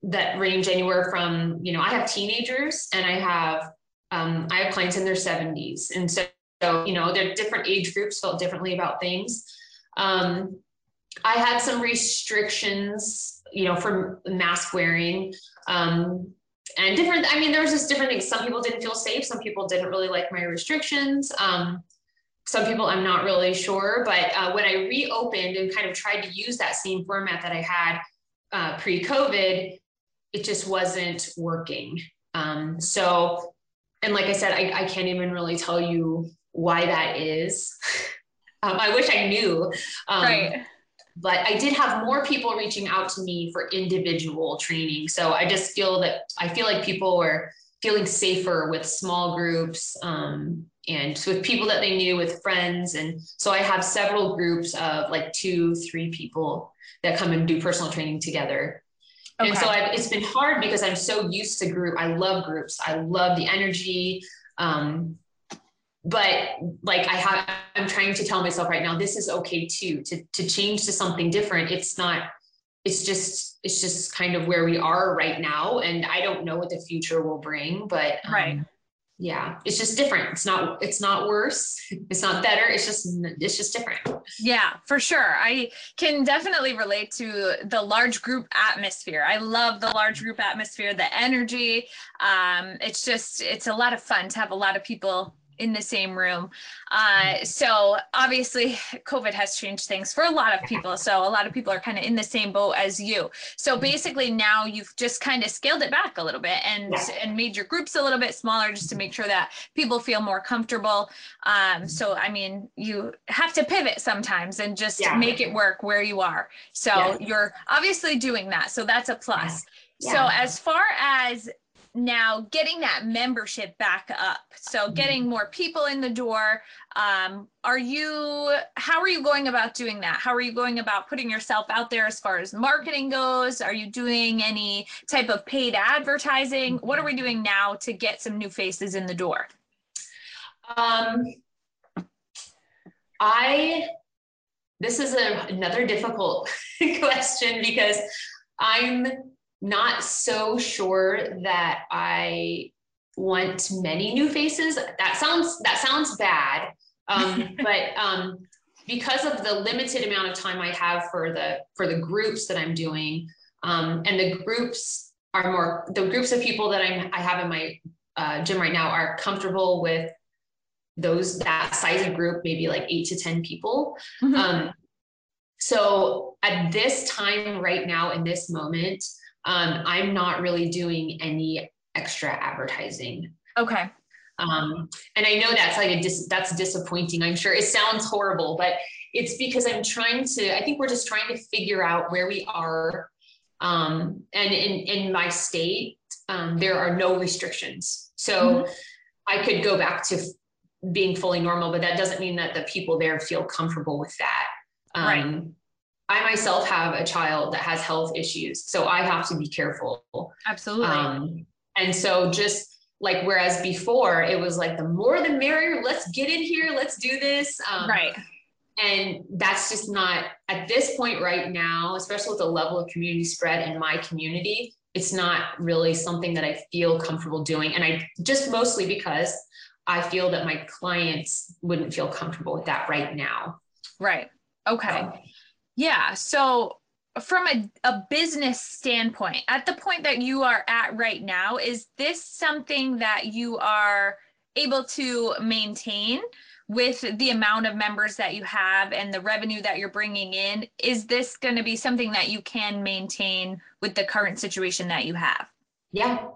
that range anywhere from you know I have teenagers and I have um, I have clients in their 70s, and so, so you know they're different age groups felt differently about things. Um, I had some restrictions, you know, for mask wearing. Um, and different, I mean, there was just different things. Some people didn't feel safe. Some people didn't really like my restrictions. Um, some people I'm not really sure, but uh, when I reopened and kind of tried to use that same format that I had uh, pre-COVID, it just wasn't working. Um, so, and like I said, I, I can't even really tell you why that is. (laughs) um, I wish I knew. Um, right. But I did have more people reaching out to me for individual training. So I just feel that I feel like people were feeling safer with small groups um, and with people that they knew, with friends. And so I have several groups of like two, three people that come and do personal training together. Okay. And so I've, it's been hard because I'm so used to group. I love groups. I love the energy. Um, but like I have, I'm trying to tell myself right now, this is okay too, to, to change to something different. It's not, it's just, it's just kind of where we are right now. And I don't know what the future will bring, but um, right. yeah it's just different. It's not it's not worse. (laughs) It's not better. It's just it's just different. Yeah for sure. I can definitely relate to the large group atmosphere. I love the large group atmosphere the energy. Um it's just it's a lot of fun to have a lot of people in the same room. Uh, so obviously, COVID has changed things for a lot of people. So a lot of people are kind of in the same boat as you. So basically, now you've just kind of scaled it back a little bit and yeah. and made your groups a little bit smaller just to make sure that people feel more comfortable. Um, so I mean, you have to pivot sometimes and just yeah. make it work where you are. So yeah. you're obviously doing that. So that's a plus. So as far as now getting that membership back up so mm-hmm. getting more people in the door um, are you how are you going about doing that? How are you going about putting yourself out there as far as marketing goes? Are you doing any type of paid advertising? What are we doing now to get some new faces in the door? Um, i this is a, another difficult (laughs) question because i'm not so sure that I want many new faces. That sounds that sounds bad, um, (laughs) but um, because of the limited amount of time I have for the for the groups that I'm doing, um, and the groups are more the groups of people that I'm I have in my uh, gym right now are comfortable with those that size of group, maybe like eight to ten people. Mm-hmm. Um, so at this time, right now, in this moment, um, I'm not really doing any extra advertising. Okay. Um, and I know that's like a dis- that's disappointing. I'm sure it sounds horrible, but it's because I'm trying to. I think we're just trying to figure out where we are. Um, and in in my state, um, there are no restrictions, so mm-hmm. I could go back to being fully normal, but that doesn't mean that the people there feel comfortable with that. Um, right. I myself have a child that has health issues, so I have to be careful. Absolutely. Um, and so just like whereas before it was like the more the merrier, let's get in here, let's do this. Um, right. And that's just not at this point right now, especially with the level of community spread in my community, it's not really something that I feel comfortable doing. And I just mostly because I feel that my clients wouldn't feel comfortable with that right now. Right. Okay. Um, yeah. So, from a, a business standpoint, at the point that you are at right now, is this something that you are able to maintain with the amount of members that you have and the revenue that you're bringing in? Is this going to be something that you can maintain with the current situation that you have? Yeah,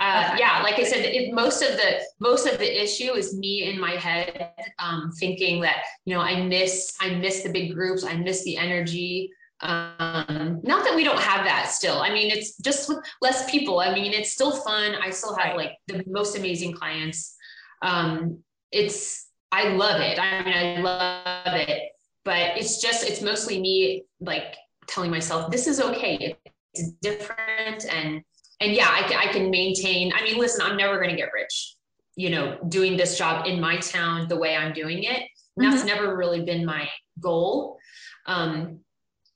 uh, yeah, like I said, it, most of the most of the issue is me in my head um, thinking that you know I miss I miss the big groups, I miss the energy. Um, not that we don't have that still. I mean, it's just with less people. I mean, it's still fun. I still have like the most amazing clients. Um, it's I love it. I mean, I love it, but it's just it's mostly me like telling myself this is okay. It's different and and yeah, I, I can maintain. I mean, listen, I'm never going to get rich, you know, doing this job in my town the way I'm doing it. Mm-hmm. That's never really been my goal. Um,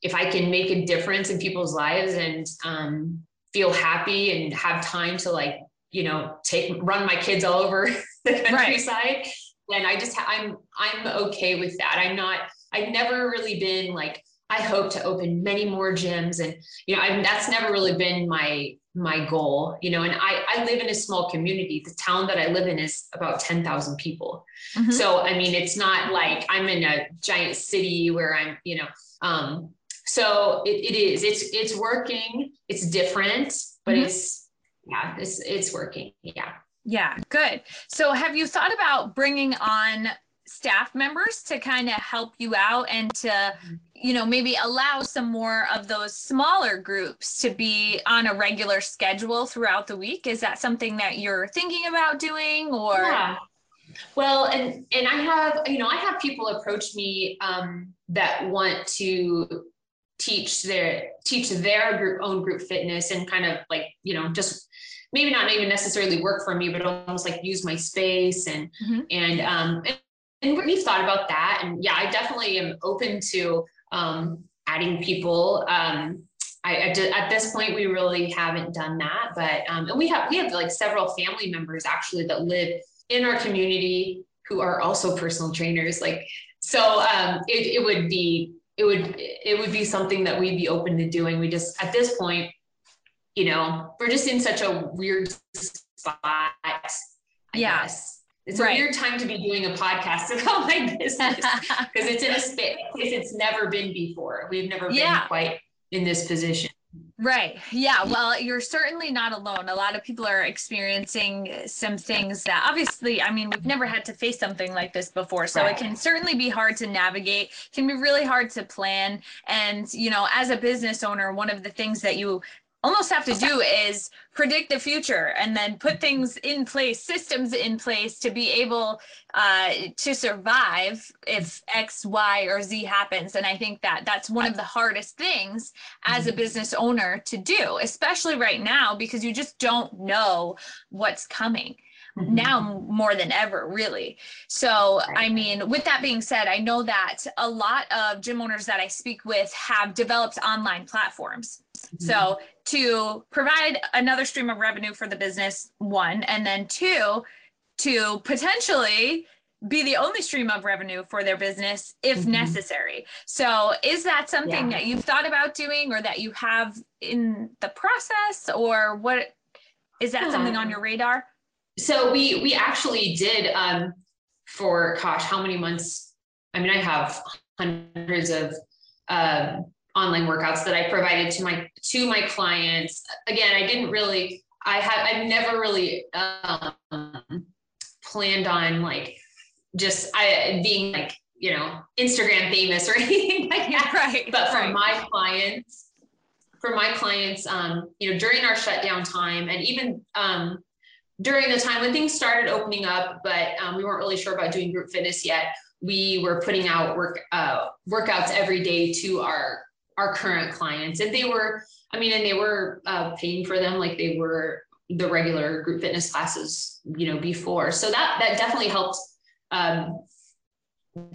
if I can make a difference in people's lives and um, feel happy and have time to like, you know, take run my kids all over (laughs) the countryside, right. then I just I'm I'm okay with that. I'm not. I've never really been like I hope to open many more gyms, and you know, I, that's never really been my my goal you know and i i live in a small community. The town that i live in is about 10,000 people. Mm-hmm. so i mean it's not like i'm in a giant city where i'm you know um so it, it is it's it's working. It's different but mm-hmm. it's yeah it's it's working. Yeah. Yeah good. So have you thought about bringing on staff members to kind of help you out and to mm-hmm you know maybe allow some more of those smaller groups to be on a regular schedule throughout the week. Is that something that you're thinking about doing or? Yeah, Well, and and I have you know I have people approach me um, that want to teach their teach their group own group fitness and kind of like you know just maybe not even necessarily work for me, but almost like use my space and Mhm. and um and, we've thought about that and yeah, I definitely am open to um adding people. Um I, I ju- at this point we really haven't done that, but um and we have we have like several family members actually that live in our community who are also personal trainers. Like so um it, it would be it would it would be something that we'd be open to doing. We just at this point you know, we're just in such a weird spot. I Yeah. guess. It's Right. a weird time to be doing a podcast about (laughs) my business (laughs) because it's in a space it's never been before. We've never Yeah. been quite in this position. Right. Yeah. Well, you're certainly not alone. A lot of people are experiencing some things that obviously, I mean, we've never had to face something like this before. So Right. it can certainly be hard to navigate, can be really hard to plan. And, you know, as a business owner, one of the things that you almost have to do is predict the future and then put things in place systems in place to be able uh, to survive if x y or z happens. And i think that that's one of the hardest things as a business owner to do especially right now because you just don't know what's coming Mm-hmm. now more than ever really so i mean with that being said i know that a lot of gym owners that i speak with have developed online platforms mm-hmm. so to provide another stream of revenue for the business, one, and then two, to potentially be the only stream of revenue for their business if Mhm. necessary. So is that something Yeah. that you've thought about doing or that you have in the process or what is that something on um, your radar? So we we actually did um for gosh how many months i mean i have hundreds of um online workouts that i provided to my to my clients again i didn't really i have i've never really um planned on like just i being like you know instagram famous or (laughs) anything like that (laughs) right. but for right. my clients for my clients um, you know during our shutdown time and even um, during the time when things started opening up but um, we weren't really sure about doing group fitness yet we were putting out work uh, workouts every day to our our current clients and they were i mean and they were uh, paying for them like they were the regular group fitness classes you know before so that that definitely helped um,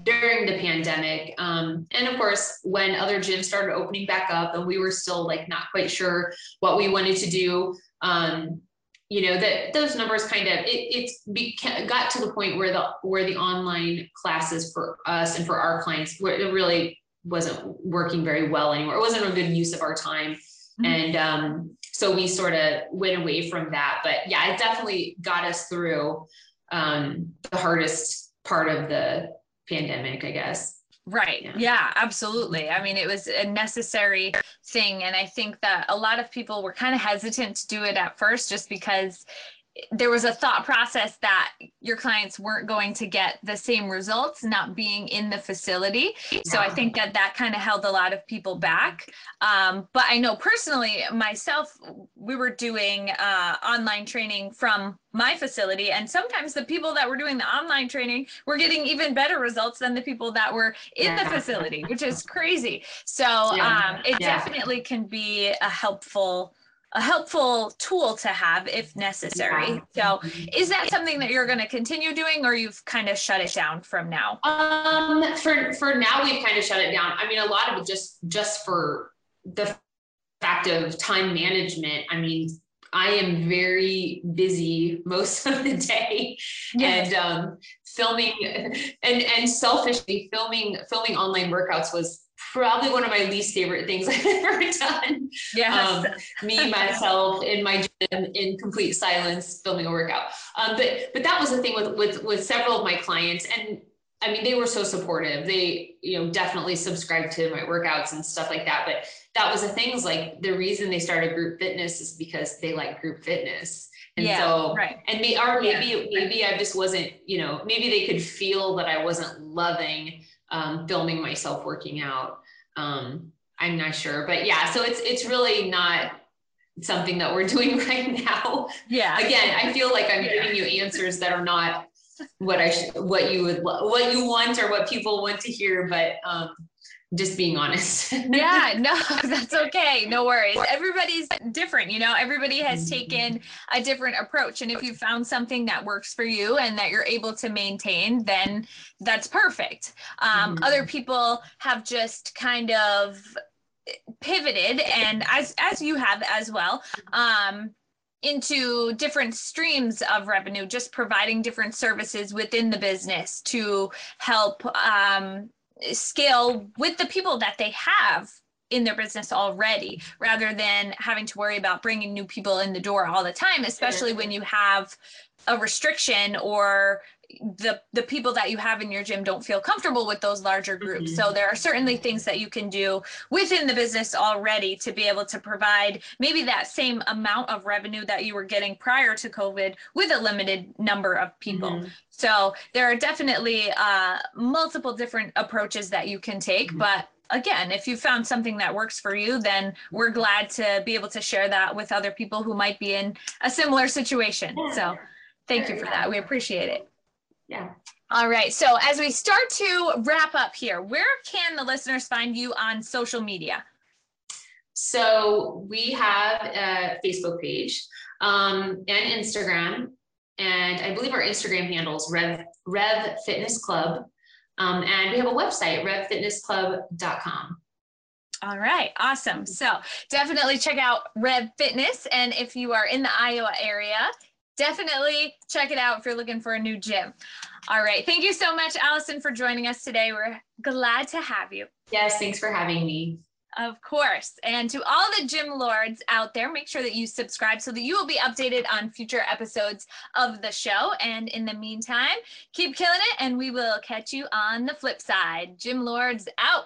during the pandemic. Um, and of course, when other gyms started opening back up and we were still like not quite sure what we wanted to do, um, you know, that those numbers kind of it it's beca- got to the point where the where the online classes for us and for our clients where it really wasn't working very well anymore. It wasn't a good use of our time. Mhm. And um, so we sort of went away from that. But yeah, it definitely got us through um, the hardest part of the pandemic, I guess. Right. Yeah. Yeah. Mm-hmm. absolutely. I mean, it was a necessary thing. And I think that a lot of people were kind of hesitant to do it at first just because there was a thought process that your clients weren't going to get the same results not being in the facility. So I think that that kind of held a lot of people back. Um, but I know personally, myself, we were doing uh, online training from my facility. And sometimes the people that were doing the online training were getting even better results than the people that were in the facility, which is crazy. So Yeah. um, it Yeah. definitely can be a helpful a helpful tool to have if necessary. So is that something that you're going to continue doing or you've kind of shut it down from now? Um, for for now, we've kind of shut it down. I mean, a lot of it just just for the fact of time management. I mean, I am very busy most (laughs) of the day, and um, filming and and selfishly filming filming online workouts was probably one of my least favorite things (laughs) I've ever done. yes. um, me (laughs) myself in my gym in complete silence filming a workout um, but but that was the thing with with with several of my clients and i mean they were so supportive they you know definitely subscribed to my workouts and stuff like that but that was the things like the reason they started group fitness is because they like group fitness and Yeah, so right. and me or maybe maybe i just wasn't you know maybe they could feel that i wasn't loving um, filming myself working out um, i'm not sure but yeah so it's it's really not something that we're (laughs) doing right now yeah. again i feel like i'm giving you answers that are not what I sh- what you would what you want or what people want to hear, but um, just being honest. (laughs) yeah, no, (laughs) that's okay. No worries. Everybody's different, you know, everybody has mm-hmm. taken a different approach. And if you found something that works for you and that you're able to maintain, then that's perfect. Um, mm-hmm. Other people have just kind of pivoted and as as you have as well um into different streams of revenue just providing different services within the business to help um scale with the people that they have in their business already rather than having to worry about bringing new people in the door all the time especially when you have a restriction or the the people that you have in your gym don't feel comfortable with those larger groups. Mm-hmm. So there are certainly things that you can do within the business already to be able to provide maybe that same amount of revenue that you were getting prior to COVID with a limited number of people. Mm-hmm. So there are definitely uh, multiple different approaches that you can take, mm-hmm. but again, if you found something that works for you, then we're glad to be able to share that with other people who might be in a similar situation. So thank you for that. We appreciate it yeah. All right. So as we start to wrap up here, where can the listeners find you on social media? So we have a Facebook page um, and Instagram, and I believe our Instagram handles Rev Rev Fitness Club, um, and we have a website revfitnessclub.com. All right, awesome. So definitely check out Rev Fitness, and if you are in the Iowa area, definitely check it out if you're looking for a new gym. All right. Thank you so much, Allison, for joining us today. We're glad to have you. Yes, thanks for having me. Of course. And to all the gym lords out there, make sure that you subscribe so that you will be updated on future episodes of the show. And in the meantime, keep killing it, and we will catch you on the flip side. Gym lords out.